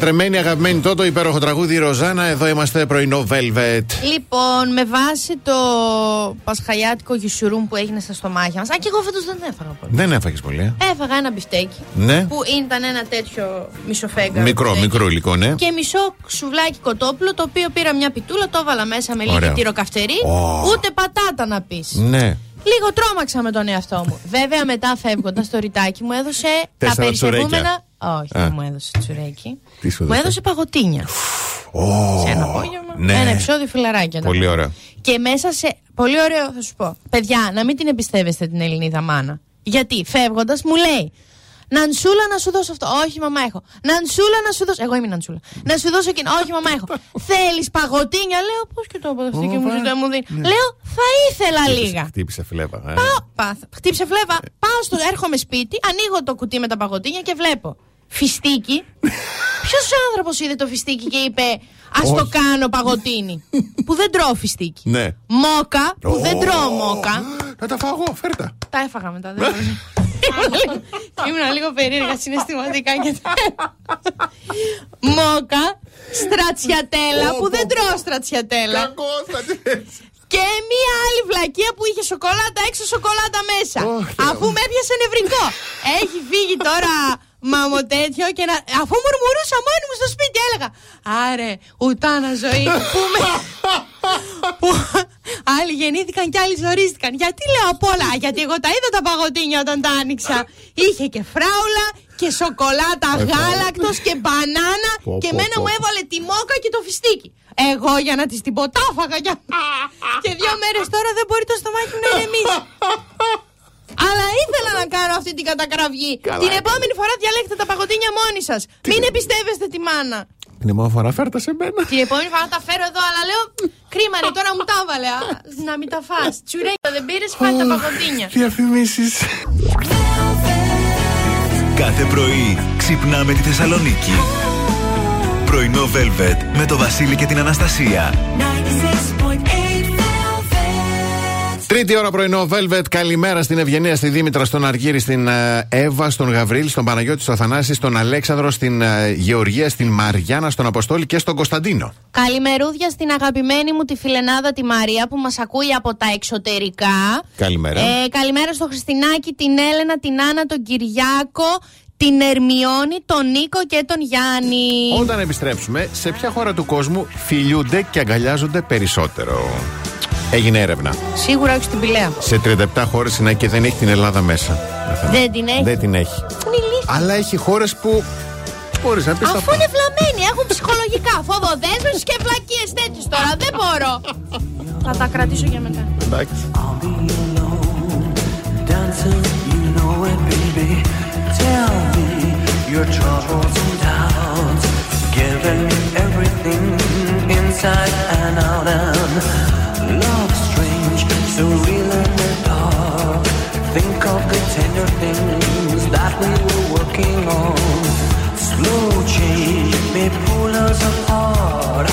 Λατρεμένη, αγαπημένη τότε, υπέροχο τραγούδι Ροζάνα. Εδώ είμαστε πρωινό Velvet. Λοιπόν, με βάση το πασχαλιάτικο γιουσουρούμ που έγινε στα στομάχια μας. Α, και εγώ φέτος δεν έφαγα πολύ. Δεν έφαγες πολύ. ε; Έφαγα ένα μπιφτέκι. Ναι. Που ήταν ένα τέτοιο μισοφέγγαρο. Μικρό, μπιφτέκι. μικρούλικο, ναι. Και μισό σουβλάκι κοτόπουλο, το οποίο πήρα μια πιτούλα, το έβαλα μέσα με λίγη Ωραίο. τυροκαυτερή. Ω. Ούτε πατάτα να πεις. Ναι. Λίγο τρόμαξα με τον εαυτό μου. Βέβαια, μετά φεύγοντας το Ριτάκι μου έδωσε τα Τέσσερα περισσευούμενα. τσουρέκια. Όχι, Α. δεν μου έδωσε τσουρέκι. Τι σου Μου έδωσε; έδωσε παγωτίνια. Ω, Σε ένα απόγευμα. ναι. Ένα επεισόδιο φιλαράκια. ήταν. Πολύ ωραία. Και μέσα σε. Πολύ ωραίο θα σου πω. Παιδιά, να μην την εμπιστεύεστε την Ελληνίδα μάνα. Γιατί φεύγοντας μου λέει. Νανσούλα να σου δώσω αυτό. Όχι, μαμά έχω. Νανσούλα να σου δώσω. Εγώ είμαι η Νανσούλα. Να σου δώσω εκείνο. Όχι, μαμά έχω. Θέλεις παγωτίνια; Λέω πώς και το αυτή και μου ζητά μου δίνει. Λέω θα ήθελα λίγα. Χτύπησε φλέβα. ε. Πάω, πάθ, χτύψε φλέβα. Πάω στο, έρχομαι σπίτι, ανοίγω το κουτί με τα παγωτίνια και βλέπω. Φιστίκι. Ποιος άνθρωπος είδε το φιστίκι και είπε Α το Όχι. κάνω παγωτίνι. που δεν τρώω φιστίκι. Ναι. Μόκα, που δεν Ω. τρώω μόκα. Να τα φάγω, φέρτα. Τα έφαγα μετά. Δεν μπορούσα. Ήμουν λίγο- Ήμουν λίγο περίεργα συναισθηματικά και τα Μόκα, στρατσιατέλα, που δεν τρώω στρατσιατέλα. Και μία άλλη βλακεία που είχε σοκολάτα έξω, σοκολάτα μέσα. Αφού με έπιασε νευρικό. Έχει φύγει τώρα μαμο τέτοιο και να... αφού μουρμουρούσα μόνη μου στο σπίτι έλεγα Άρε, ουτάνα ζωή που με... που άλλοι γεννήθηκαν και άλλοι ζορίστηκαν. Γιατί λέω απ' όλα, γιατί εγώ τα είδα τα παγωτίνια όταν τα άνοιξα. Είχε και φράουλα και σοκολάτα γάλακτος και μπανάνα Πω, και πω, μένα πω. μου έβαλε τη μόκα και το φιστίκι. Εγώ για να τις την ποτάφαγα για... και δύο μέρες τώρα δεν μπορεί το στομάχι μου να ηρεμήσει. Αλλά ήθελα να κάνω αυτή την κατακραυγή. την επόμενη φορά διαλέξτε τα παγωτίνια μόνοι σας. Μην εμπιστεύεστε τη μάνα. Την επόμενη φορά φέρτα σε μένα. Την επόμενη φορά τα φέρω εδώ, αλλά λέω κρίμα ρε, τώρα μου τα έβαλε. α, Να μην τα φας. Τσουρέκια δεν πήρες, φάει τα παγωτίνια. Διαφημίσει. Κάθε πρωί ξυπνάμε τη Θεσσαλονίκη. Πρωινό Velvet με το Βασίλη και την Αναστασία. 96.8 Velvet. Τρίτη ώρα πρωινό, Velvet. Καλημέρα στην Ευγενία, στη Δήμητρα, στον Αργύρι, στην ε, Εύα, στον Γαβρίλ, στον Παναγιώτη, στον Θανάση, στον Αλέξανδρο, στην ε, Γεωργία, στην Μαριάννα, στον Αποστόλη και στον Κωνσταντίνο. Καλημερούδια στην αγαπημένη μου τη φιλενάδα τη Μαρία που μας ακούει από τα εξωτερικά. Καλημέρα. Ε, καλημέρα στο Χριστινάκη, την Έλενα, την Άννα, τον Κυριάκο, την Ερμιόνη, τον Νίκο και τον Γιάννη. Όταν επιστρέψουμε, σε ποια χώρα του κόσμου φιλιούνται και αγκαλιάζονται περισσότερο; Έγινε έρευνα. Σίγουρα όχι στην Πηλαία. Σε 37 χώρες είναι και δεν έχει την Ελλάδα μέσα. Δεν την έχει; Δεν την έχει. Είναι ηλίθιο. Αλλά έχει χώρες που μπορείς να πεις τα Αφού είναι βλαμμένοι, έχουν ψυχολογικά φοβοδέσμες και βλακίες τέτοιες τώρα. Δεν μπορώ. Θα τα κρατήσω για μετά. Εντάξει. dancing, you know it, baby. Tell me your troubles and doubts. Giving me everything inside and out, and strange, so real in dark. Think of the tender things that we were working on. Slow change may pull us apart.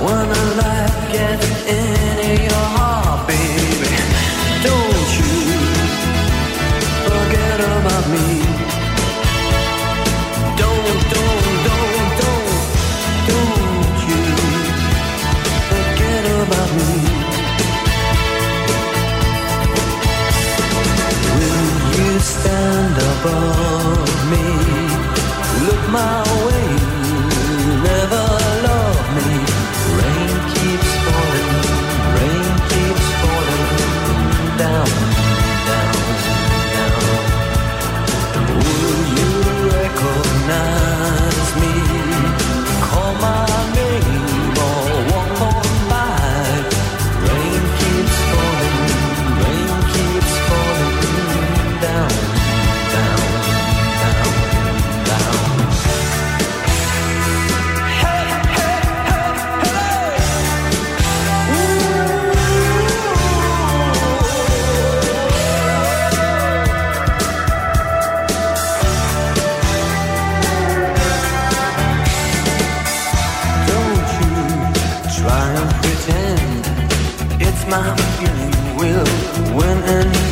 When a life gets into your heart, above end.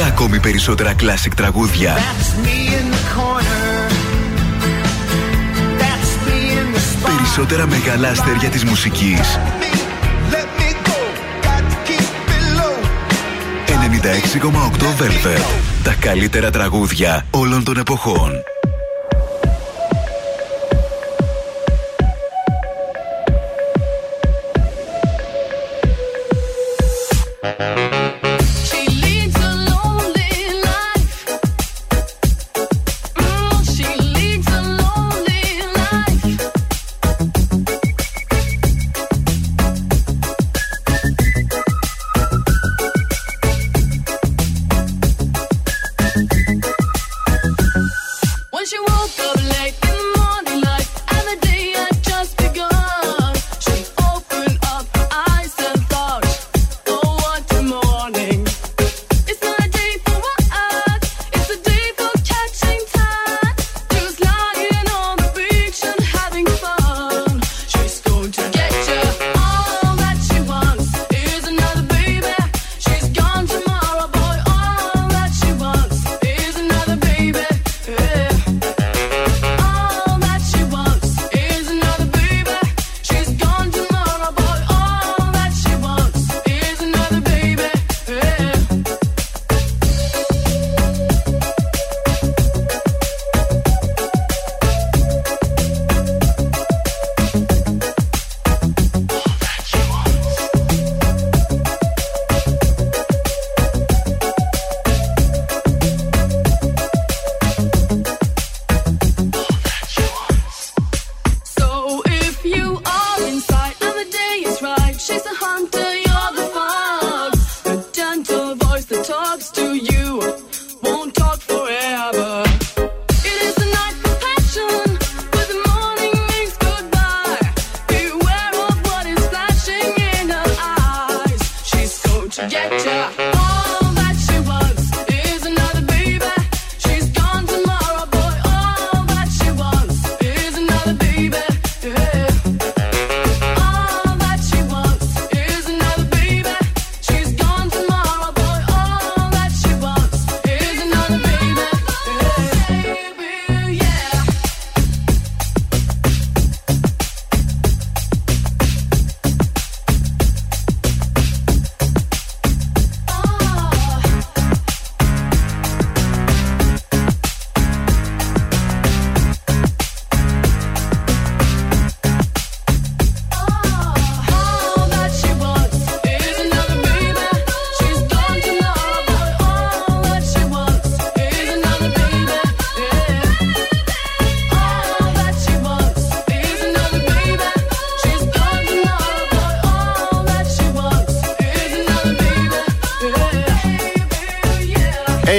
Ακούστε ακόμη περισσότερα κλασικ τραγούδια. Περισσότερα μεγάλα αστέρια της μουσικής. 96,8 Velvet. Τα καλύτερα τραγούδια όλων των εποχών.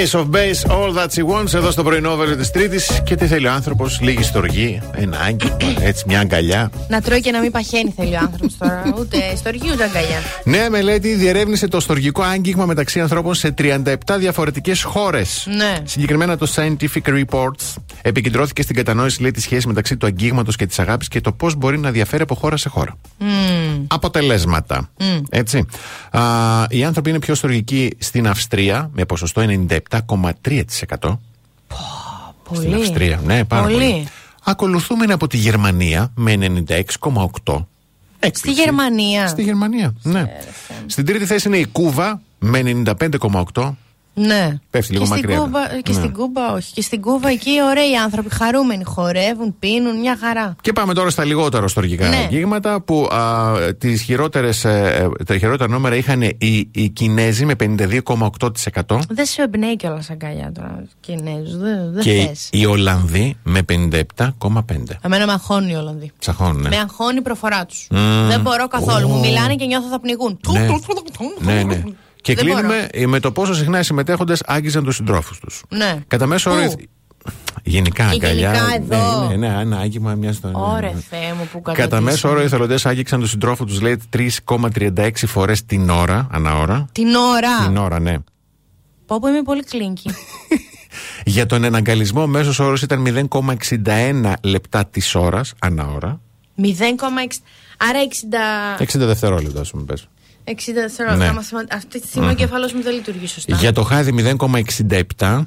Ace of Base, All That She Wants, εδώ στο πρωινό βέλο της Τρίτης. Και τι θέλει ο άνθρωπος, λίγη στοργή, ένα άγγιγμα, έτσι μια αγκαλιά. Να τρώει και να μην παχαίνει θέλει ο άνθρωπος τώρα. Ούτε στοργή ούτε αγκαλιά. Νέα μελέτη διερεύνησε το στοργικό άγγιγμα μεταξύ ανθρώπων σε 37 διαφορετικές χώρες. Ναι. Συγκεκριμένα το Scientific Reports επικεντρώθηκε στην κατανόηση λέει, της σχέσης μεταξύ του αγγίγματος και της αγάπης και το πώς μπορεί να διαφέρει από χώρα σε χώρα. Μμμ. Αποτελέσματα. Μμ. Έτσι. Α, οι άνθρωποι είναι πιο στοργικοί στην Αυστρία με ποσοστό 97,3%. Στην Πολύ. Αυστρία, ναι, πάρα πολύ. Πολύ. Ακολουθούμενοι από τη Γερμανία με 96,8%. Στη Γερμανία. Στη Γερμανία, ναι. Στην τρίτη θέση είναι η Κούβα με 95,8%. Ναι. Πέφτει λίγο και στην, μακριά. Κούβα, και Ναι. στην Κούβα, όχι. Και στην Κούβα εκεί ωραίοι άνθρωποι, χαρούμενοι, χορεύουν, πίνουν, μια χαρά. Και πάμε τώρα στα λιγότερο στοργικά Ναι. αγγίγματα που α, τις χειρότερες, ε, ε, τα χειρότερα νούμερα είχαν οι, οι Κινέζοι με 52,8% Δεν σου εμπνέει κιόλας αγκαλιά τώρα, Κινέζου. Δεν, δεν και οι, θες. οι Ολλανδοί με 57,5%. Εμένα με αγχώνει οι Ολλανδοί. Ψαχώνουν, ναι. Με αγχώνει η προφορά τους. Μμμ. Δεν μπορώ καθόλου. Ω. Μου μιλάνε και νιώθω θα πνιγούν. Ναι. ναι, ναι. Και Δεν κλείνουμε με το πόσο συχνά οι συμμετέχοντες άγγιζαν τους συντρόφους τους. Ναι. Κατά μέσο όρο. Πού; Γενικά Και αγκαλιά. γενικά εδώ. Ναι, ναι, ναι, ένα άγγιγμα μια στο. Ωρε Θεέ μου που Κατά μέσο όρο οι εθελοντές άγγιξαν τους συντρόφους τους, λέει, 3,36 φορές την ώρα, ανά ώρα. Την ώρα. Την ώρα, ναι. Πω πω είμαι πολύ κλίνκι. Για τον εναγκαλισμό, ο μέσος όρος ήταν 0,61 λεπτά της ώρας, ανά ώρα. 0,6. Άρα 60. 60 δευτερόλεπτα, ας πούμε, πες. 60 δευτερόλεπτα. Ναι. Άμα θυμα- Αυτή τη στιγμή ο Μμμ. κεφαλό μου δεν λειτουργεί σωστά. Για το χάδι 0,67.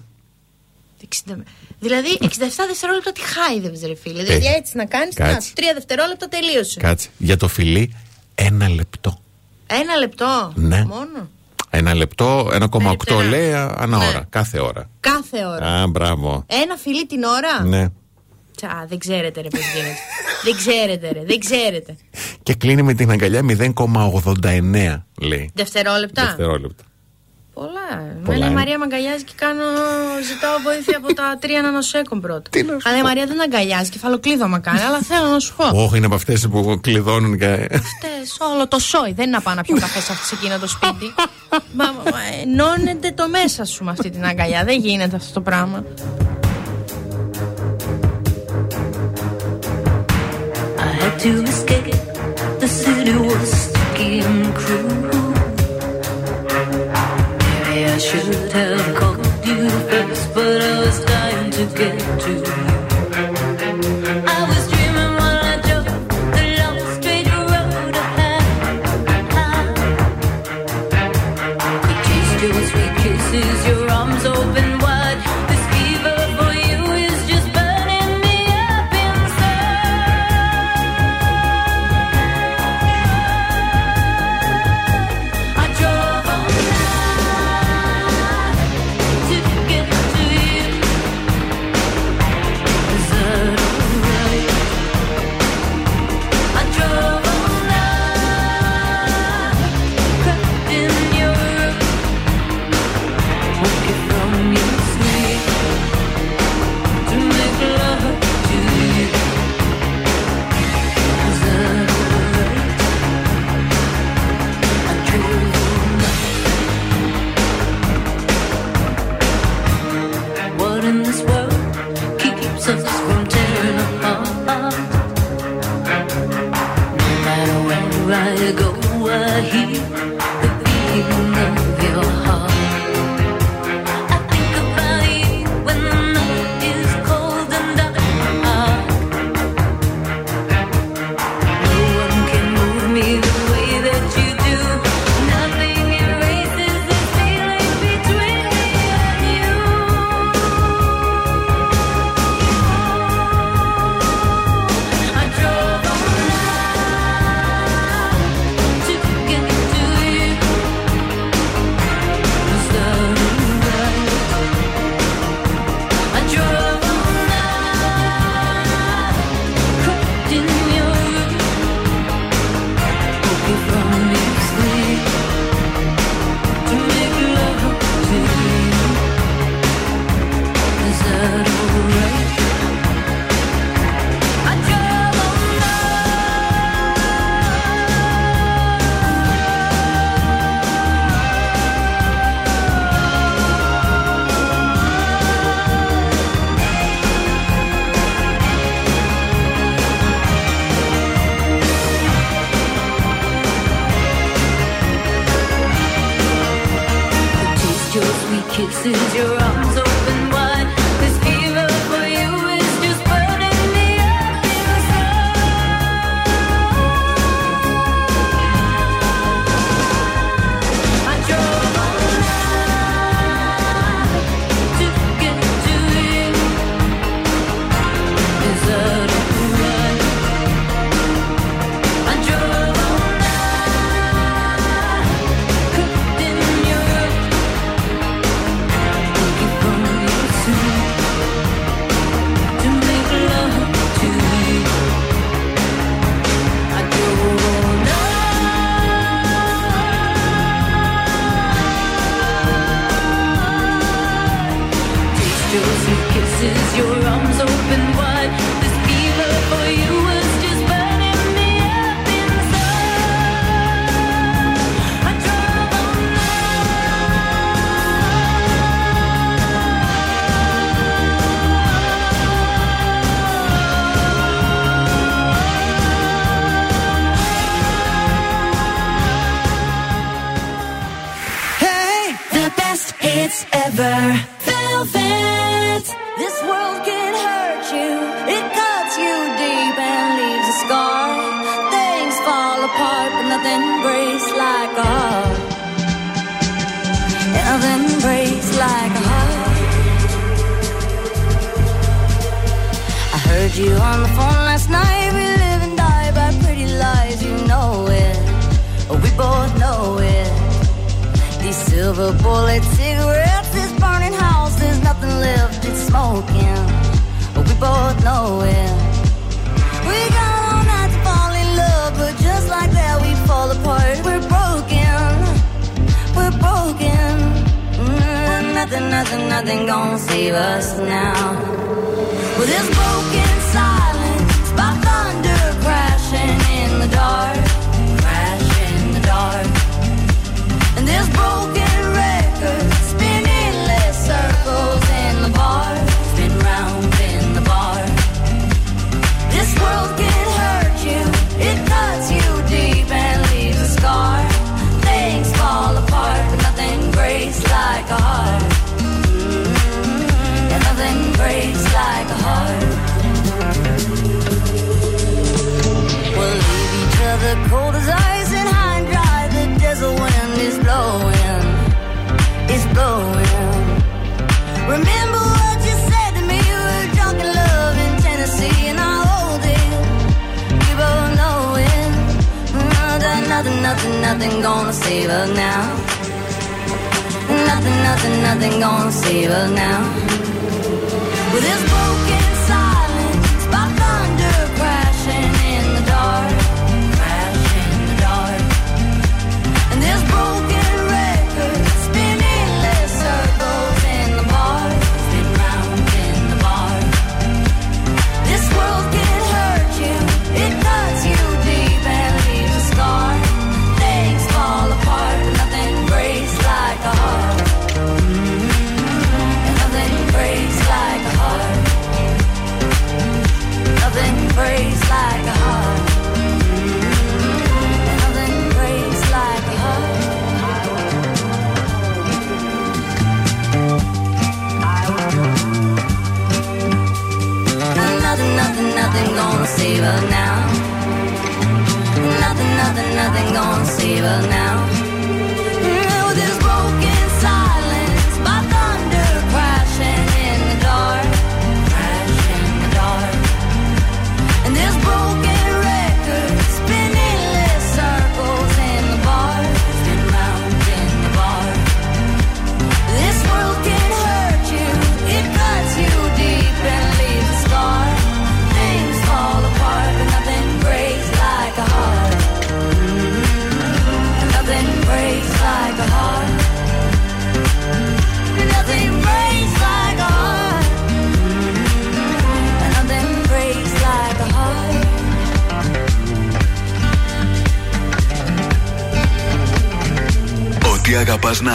60... Δηλαδή 67 δευτερόλεπτα τι χάιδευε, ρε φίλε. Δηλαδή έτσι να κάνεις. Κάτσε. 3 δευτερόλεπτα τελείωσε. Κάτσε. Για το φιλί, ένα λεπτό. Ένα λεπτό; Ναι. Μόνο; Ένα λεπτό, 1,8 Περίπτερα. λέει ανά Ναι. ώρα. Κάθε ώρα. Κάθε ώρα. Α, μπράβο. Ένα φιλί την ώρα; Ναι. Τσα, δεν ξέρετε ρε πώς γίνεται. δεν ξέρετε ρε, δεν ξέρετε. Και κλείνει με την αγκαλιά 0,89 λέει. Δευτερόλεπτα. Δευτερόλεπτα. Πολλά. Πολλά, Εμένα η ε. Μαρία με αγκαλιάζει και κάνω. Ζητάω βοήθεια από τα 3 νανοσέκον πρώτα. Αλλά η Μαρία δεν αγκαλιάζει, κεφαλοκλείδωμα κάνει, αλλά θέλω να σου πω. Όχι, είναι από αυτές που κλειδώνουν και. Αυτές, όλο το σόι. Δεν είναι να πάω να πιω καφέ σε αυτή σε εκείνο το σπίτι. μα, μα, ενώνεται το μέσα σου με αυτή την αγκαλιά. Δεν γίνεται αυτό το πράγμα. Had to escape. The city was sticky and cruel. Maybe I should have called you first, but I was dying to get to you. from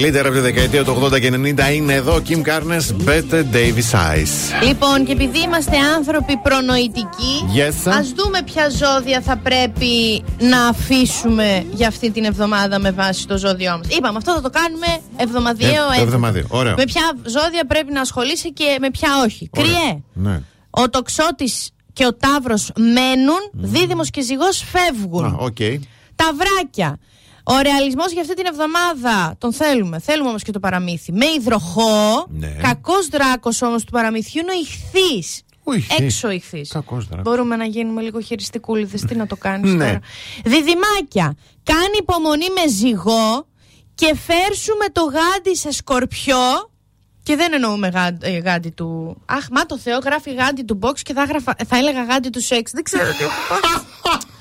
Καλύτερα από τη δεκαετία του 80 και 90 είναι εδώ. Kim Carnes, Bette Davis Eyes. Λοιπόν, και επειδή είμαστε άνθρωποι προνοητικοί, Yes. ας δούμε ποια ζώδια θα πρέπει να αφήσουμε για αυτή την εβδομάδα με βάση το ζώδιό μας. Είπαμε, αυτό θα το κάνουμε εβδομαδιαίο Ε, το έβδομο. εβδομαδιαίο. Ωραίο. Με ποια ζώδια πρέπει να ασχολείσαι και με ποια όχι. Κριέ. Ναι. Ο τοξότης και ο ταύρος μένουν, δίδυμος και ζυγός φεύγουν. Α, οκ. Ταυράκια. Ο ρεαλισμός για αυτή την εβδομάδα τον θέλουμε. Θέλουμε όμως και το παραμύθι. Με υδροχό. Ναι. Κακός δράκος όμως του παραμυθιού είναι ο ηχθής. Ο ηχθής. Έξω ηχθής. Κακός δράκος. Μπορούμε να γίνουμε λίγο χειριστικούλιδες. Τι να το κάνεις Ναι. τώρα. Διδυμάκια. Κάνει υπομονή με ζυγό και φέρσου με το γάντι σε σκορπιό. Και δεν εννοούμε γάντι, ε, γάντι του. Αχ, μα το Θεό γράφει γάντι του box και θα, γράφα, θα έλεγα γάντι του σεξ. Δεν ξέρω τι έχω πάθει. Δεν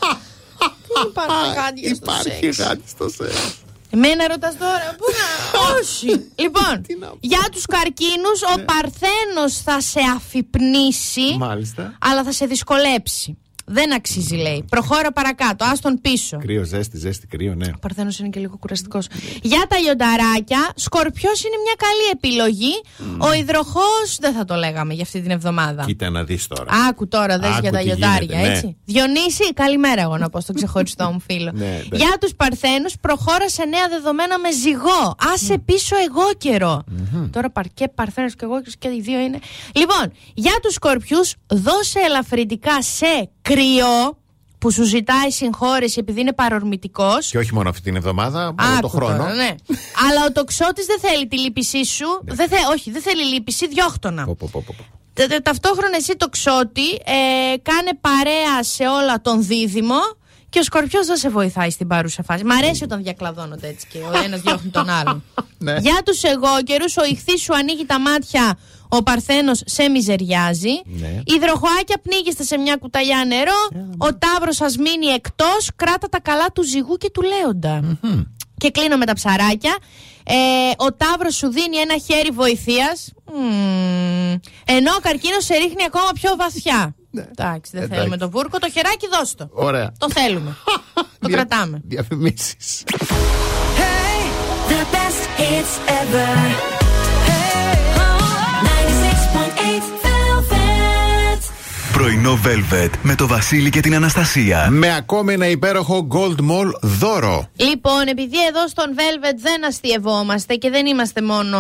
υπάρχει γάντια στο Υπάρχει σεξ. γάντι στο σεξ. Εμένα ρωτάς τώρα, πού να... Όχι. λοιπόν, για τους καρκίνους, ο Παρθένος θα σε αφυπνήσει, Μάλιστα. αλλά θα σε δυσκολέψει. Δεν αξίζει, λέει. Προχώρα παρακάτω, άστον πίσω. Κρύο, ζέστη, ζέστη, κρύο, ναι. Ο Παρθένος είναι και λίγο κουραστικός. Για τα λιονταράκια, Σκορπιός είναι μια καλή επιλογή. Ο υδροχός δεν θα το λέγαμε για αυτή την εβδομάδα. Κοίτα να δεις τώρα. Άκου τώρα, δες Άκου για τα τι λιοντάρια, γίνεται, ναι. έτσι. Διονύση, καλημέρα εγώ να πω στον ξεχωριστό μου φίλο. Ναι, εντάξει. για τους Παρθένους, προχώρα σε νέα δεδομένα με ζυγό. Άσε πίσω εγώ καιρό. Τώρα παρκέ, Παρθένος και εγώ και οι δύο είναι. Λοιπόν, για τους Σκορπιούς, δώσε ελαφρυντικά σε κρυό που σου ζητάει συγχώρεση επειδή είναι παρορμητικός. Και όχι μόνο αυτή την εβδομάδα, όλο το Άκου χρόνο. τώρα, ναι. Αλλά ο τοξότης δεν θέλει τη λύπησή σου. Δεν θε, όχι, δεν θέλει λύπηση, διώχτωνα. Πω, πω, πω, πω. Τε- τε- Ταυτόχρονα εσύ το ξότι ε, κάνε παρέα σε όλα τον δίδυμο και ο σκορπιός δεν σε βοηθάει στην παρούσα φάση. Μ' αρέσει όταν διακλαδώνονται έτσι και ο ένας διώχνει τον άλλον. Ναι. Για τους εγώ καιρούς ο ηχθής σου ανοίγει τα μάτια, ο Παρθένος σε μιζεριάζει. Ναι. Υδροχοάκια πνίγεστε σε μια κουταλιά νερό. Ο Ταύρος σας μείνει εκτός. Κράτα τα καλά του ζυγού και του λέοντα. Και κλείνω με τα ψαράκια. Ε, ο Ταύρος σου δίνει ένα χέρι βοηθείας Μμμ. Ενώ ο καρκίνος σε ρίχνει ακόμα πιο βαθιά. Εντάξει, δεν Εντάξει. θέλουμε το βούρκο. Το χεράκι δώσ' το. Ωραία. Το θέλουμε. το Δια- κρατάμε. Διαφημίσεις. The best hits ever. Πρωινό Velvet με το Βασίλη και την Αναστασία. Με ακόμη ένα υπέροχο Gold Mall δώρο. Λοιπόν, επειδή εδώ στον Velvet δεν αστειευόμαστε και δεν είμαστε μόνο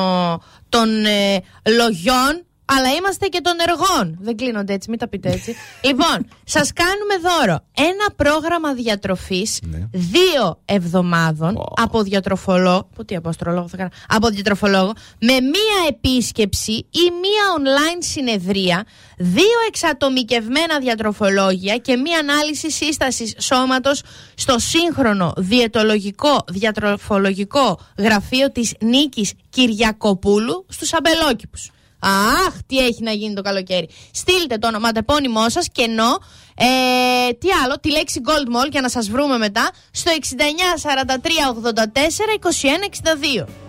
των ε, λογιών, αλλά είμαστε και των εργών. Δεν κλείνονται έτσι, μην τα πείτε έτσι. λοιπόν, σας κάνουμε δώρο ένα πρόγραμμα διατροφής ναι. δύο εβδομάδων από διατροφολόγο. Που τι από αστρολόγο θα κάνω. Από διατροφολόγο, με μία επίσκεψη ή μία online συνεδρία, δύο εξατομικευμένα διατροφολόγια και μία ανάλυση σύστασης σώματος στο σύγχρονο διαιτολογικό διατροφολογικό γραφείο της Νίκης Κυριακοπούλου στους Αμπελόκηπους. Αχ, τι έχει να γίνει το καλοκαίρι. Στείλτε το ονοματεπώνυμό σας και ενώ. Ε, τι άλλο, τη λέξη Gold Mall για να σας βρούμε μετά στο 69 43 84 21 62.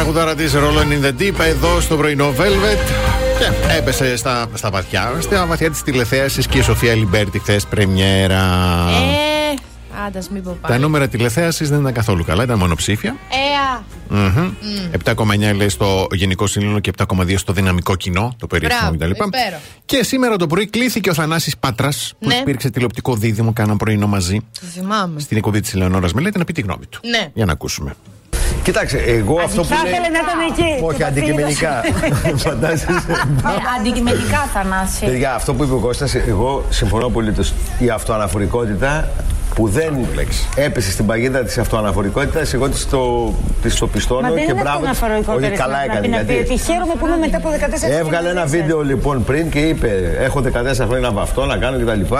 τραγουδάρα της Rolling in the Deep εδώ στο πρωινό Velvet. Και έπεσε στα, στα βαθιά, στα βαθιά της τηλεθέασης και η Σοφία Αλιμπέρτη χθες πρεμιέρα. Ε, άντας, μην πω Τα πάλι. νούμερα τηλεθέασης δεν ήταν καθόλου καλά, ήταν μονοψήφια. Ε, α. Μμμ. 7,9 λέει στο γενικό σύνολο και 7,2 στο δυναμικό κοινό, το περίφημο Μπράβο, κτλ. υπέροχο. Και σήμερα το πρωί κλήθηκε ο Θανάσης Πάτρας που Ναι. υπήρξε τηλεοπτικό δίδυμο, κάναν πρωινό μαζί Το θυμάμαι. στην εκπομπή της Ελεονόρα Μελέτη να πει τη γνώμη του. Ναι. Για να ακούσουμε. Κοίταξε, εγώ αυτό που Θα λέει. ήθελε να ήταν εκεί. Όχι, και το αντικειμενικά. Φαντάζεσαι. Ε, Αντικειμενικά, Θανάση. Παιδιά, αυτό που είπε ο Κώστας, εγώ συμφωνώ πολύ. Η αυτοαναφορικότητα που δεν έπεσε στην παγίδα της αυτοαναφορικότητας, εγώ της το, της το πιστώνω Μα δεν και είναι μπράβο. της. αυτοαναφορικότητα. Όχι, καλά έκανε. Να πει γιατί ότι χαίρομαι που είμαι μετά από 14 Έβγαλε ένα χρόνια. βίντεο λοιπόν πριν και είπε: Έχω 14 χρόνια από αυτό να κάνω κτλ.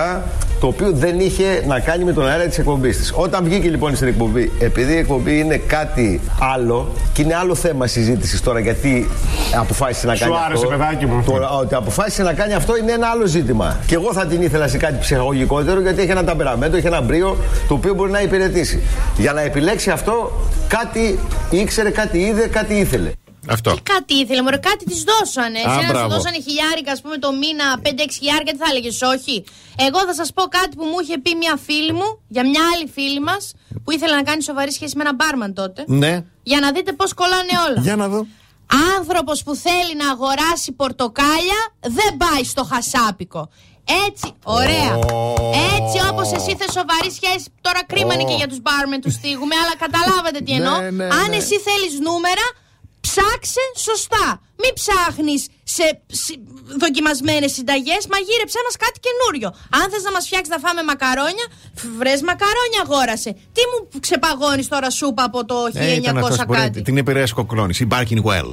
Το οποίο δεν είχε να κάνει με τον αέρα της εκπομπής της. Όταν βγήκε λοιπόν στην εκπομπή, επειδή η εκπομπή είναι κάτι άλλο και είναι άλλο θέμα συζήτησης τώρα γιατί αποφάσισε να Σου κάνει άρεσε, αυτό. παιδάκι μου. Το, ότι αποφάσισε να κάνει αυτό είναι ένα άλλο ζήτημα. Και εγώ θα την ήθελα σε κάτι ψυχαγωγικότερο γιατί έχει ένα ταμπεραμέντο, έχει ένα μπρίο το οποίο μπορεί να υπηρετήσει. Για να επιλέξει αυτό, κάτι ήξερε, κάτι είδε, κάτι ήθελε. Αυτό. Κάτι ήθελε, μωρέ, κάτι της δώσανε. Α, Εσένα σου μπράβο. δώσανε χιλιάρικα, ας πούμε, το μήνα, 5-6 χιλιάρικα, τι θα έλεγες, όχι. Εγώ θα σας πω κάτι που μου είχε πει μια φίλη μου για μια άλλη φίλη μας που ήθελε να κάνει σοβαρή σχέση με έναν μπάρμαν τότε. Ναι. Για να δείτε πώς κολλάνε όλα. Για να δω. Άνθρωπος που θέλει να αγοράσει πορτοκάλια δεν πάει στο χασάπικο. Έτσι, ωραία. Έτσι όπως εσύ θες σοβαρή σχέση. Τώρα κρίμα είναι και για τους μπάρμεν τους στίγουμε, αλλά καταλάβατε τι εννοώ. Ναι, ναι, Αν ναι. εσύ θέλεις νούμερα, ψάξε σωστά. Μην ψάχνεις σε δοκιμασμένες συνταγές, μαγείρεψέ μας κάτι καινούριο. Αν θες να μας φτιάξεις να φάμε μακαρόνια, βρες μακαρόνια αγόρασε. Τι μου ξεπαγώνεις τώρα σούπα από το 1900 Ε, ήταν αυτός που κάτι; μπορεί- την επηρέασε Κοκλώνης. Η Barking Well.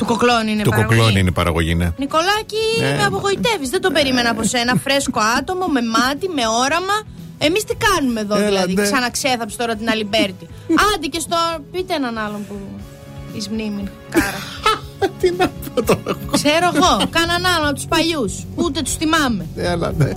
Του Κοκλώνη είναι Του παραγωγή. Κοκλώνη είναι η παραγωγή, ναι. Νικολάκη, Ναι. με απογοητεύεις. Δεν το περίμενα από σένα. Φρέσκο άτομο, με μάτι, με όραμα. Εμείς τι κάνουμε εδώ, Έλα, δηλαδή; ναι. Ξαναξέθαψε τώρα την Αλιμπέρτη. Άντε και στο. Πείτε έναν άλλον που. Εις μνήμη, κάρα. Τι να πω τώρα. Ξέρω εγώ, κάναν άλλον από τους παλιούς. Ούτε τους θυμάμαι. Έλα, ναι.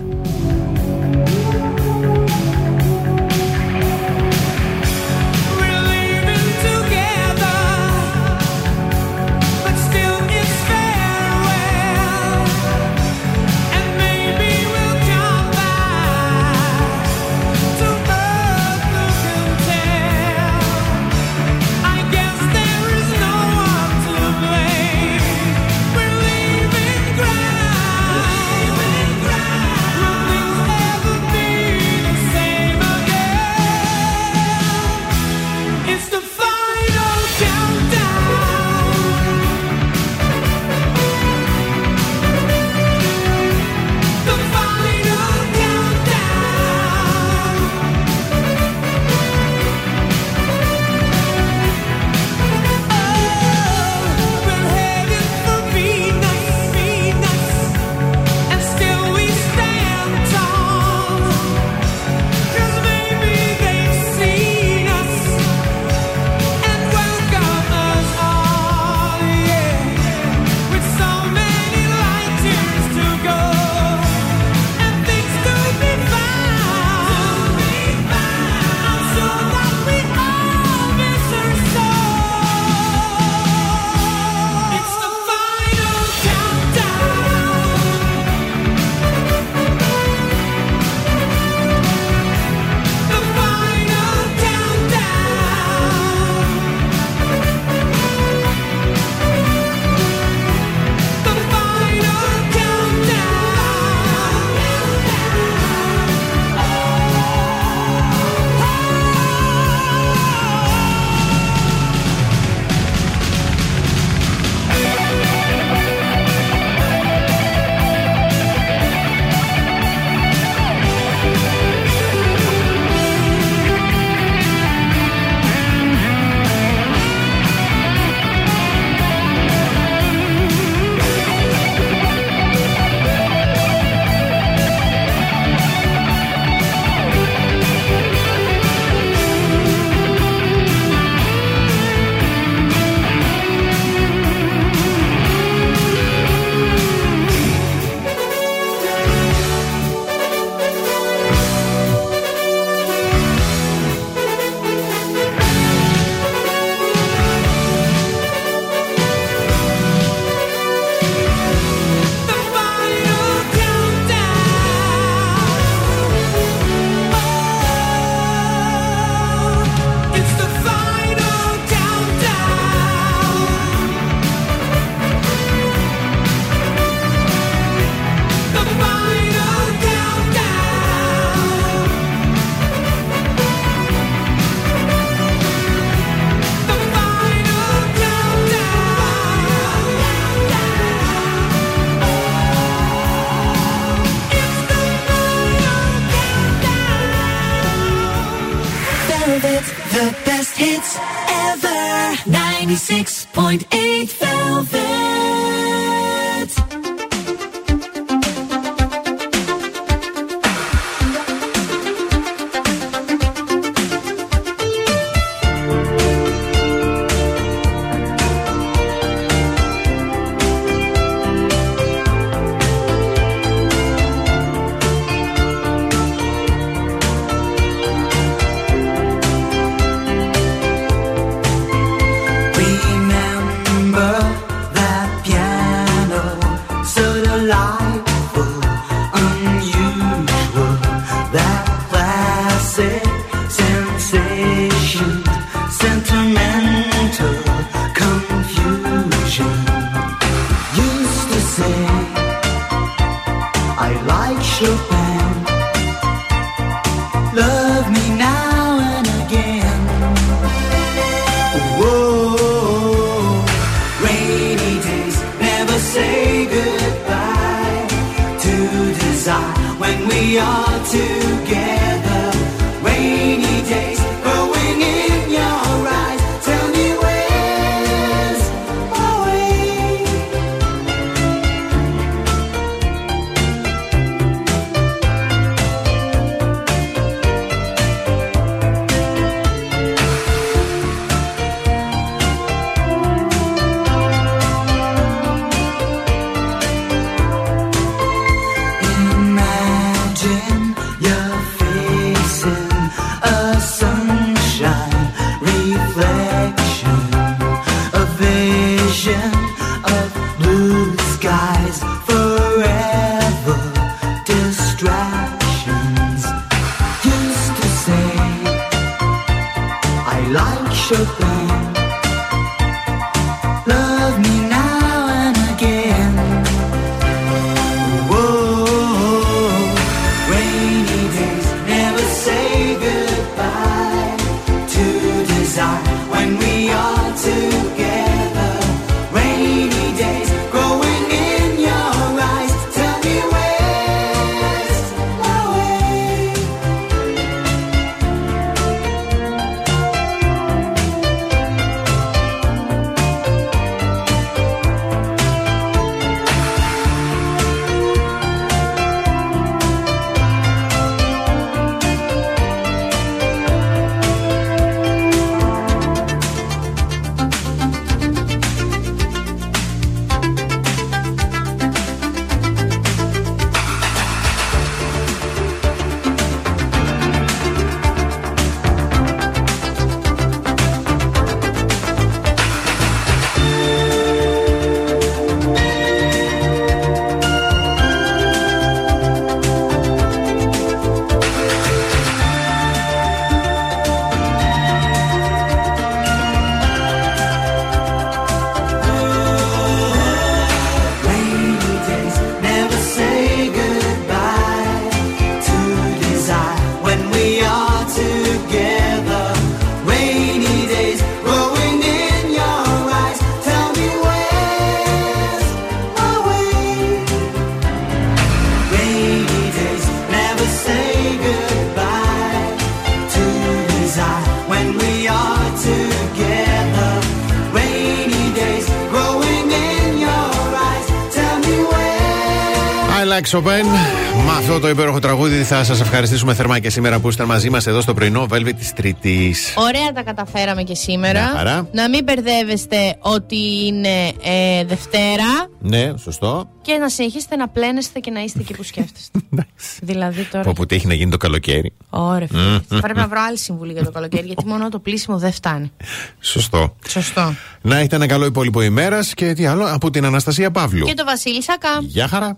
Where. I like Chopin. Με αυτό το υπέροχο τραγούδι θα σας ευχαριστήσουμε θερμά και σήμερα που είστε μαζί μας εδώ στο πρωινό Velvet της Τρίτης. Ωραία τα καταφέραμε και σήμερα. Μια χαρά. Να μην μπερδεύεστε ότι είναι ε, Δευτέρα Ναι, σωστό. και να συνεχίσετε να πλένεστε και να είστε εκεί που σκέφτεστε. δηλαδή τώρα. Πω που τι έχει να γίνει το καλοκαίρι. Ωραία, φίλε. Μμμ. Θα Πρέπει να βρω άλλη συμβουλή για το καλοκαίρι, γιατί μόνο το πλήσιμο δεν φτάνει. Σωστό. Σωστό. Να έχετε ένα καλό υπόλοιπο ημέρας και τι άλλο από την Αναστασία Παύλου. Και το Βασίλη Σακά. Γεια χαρά.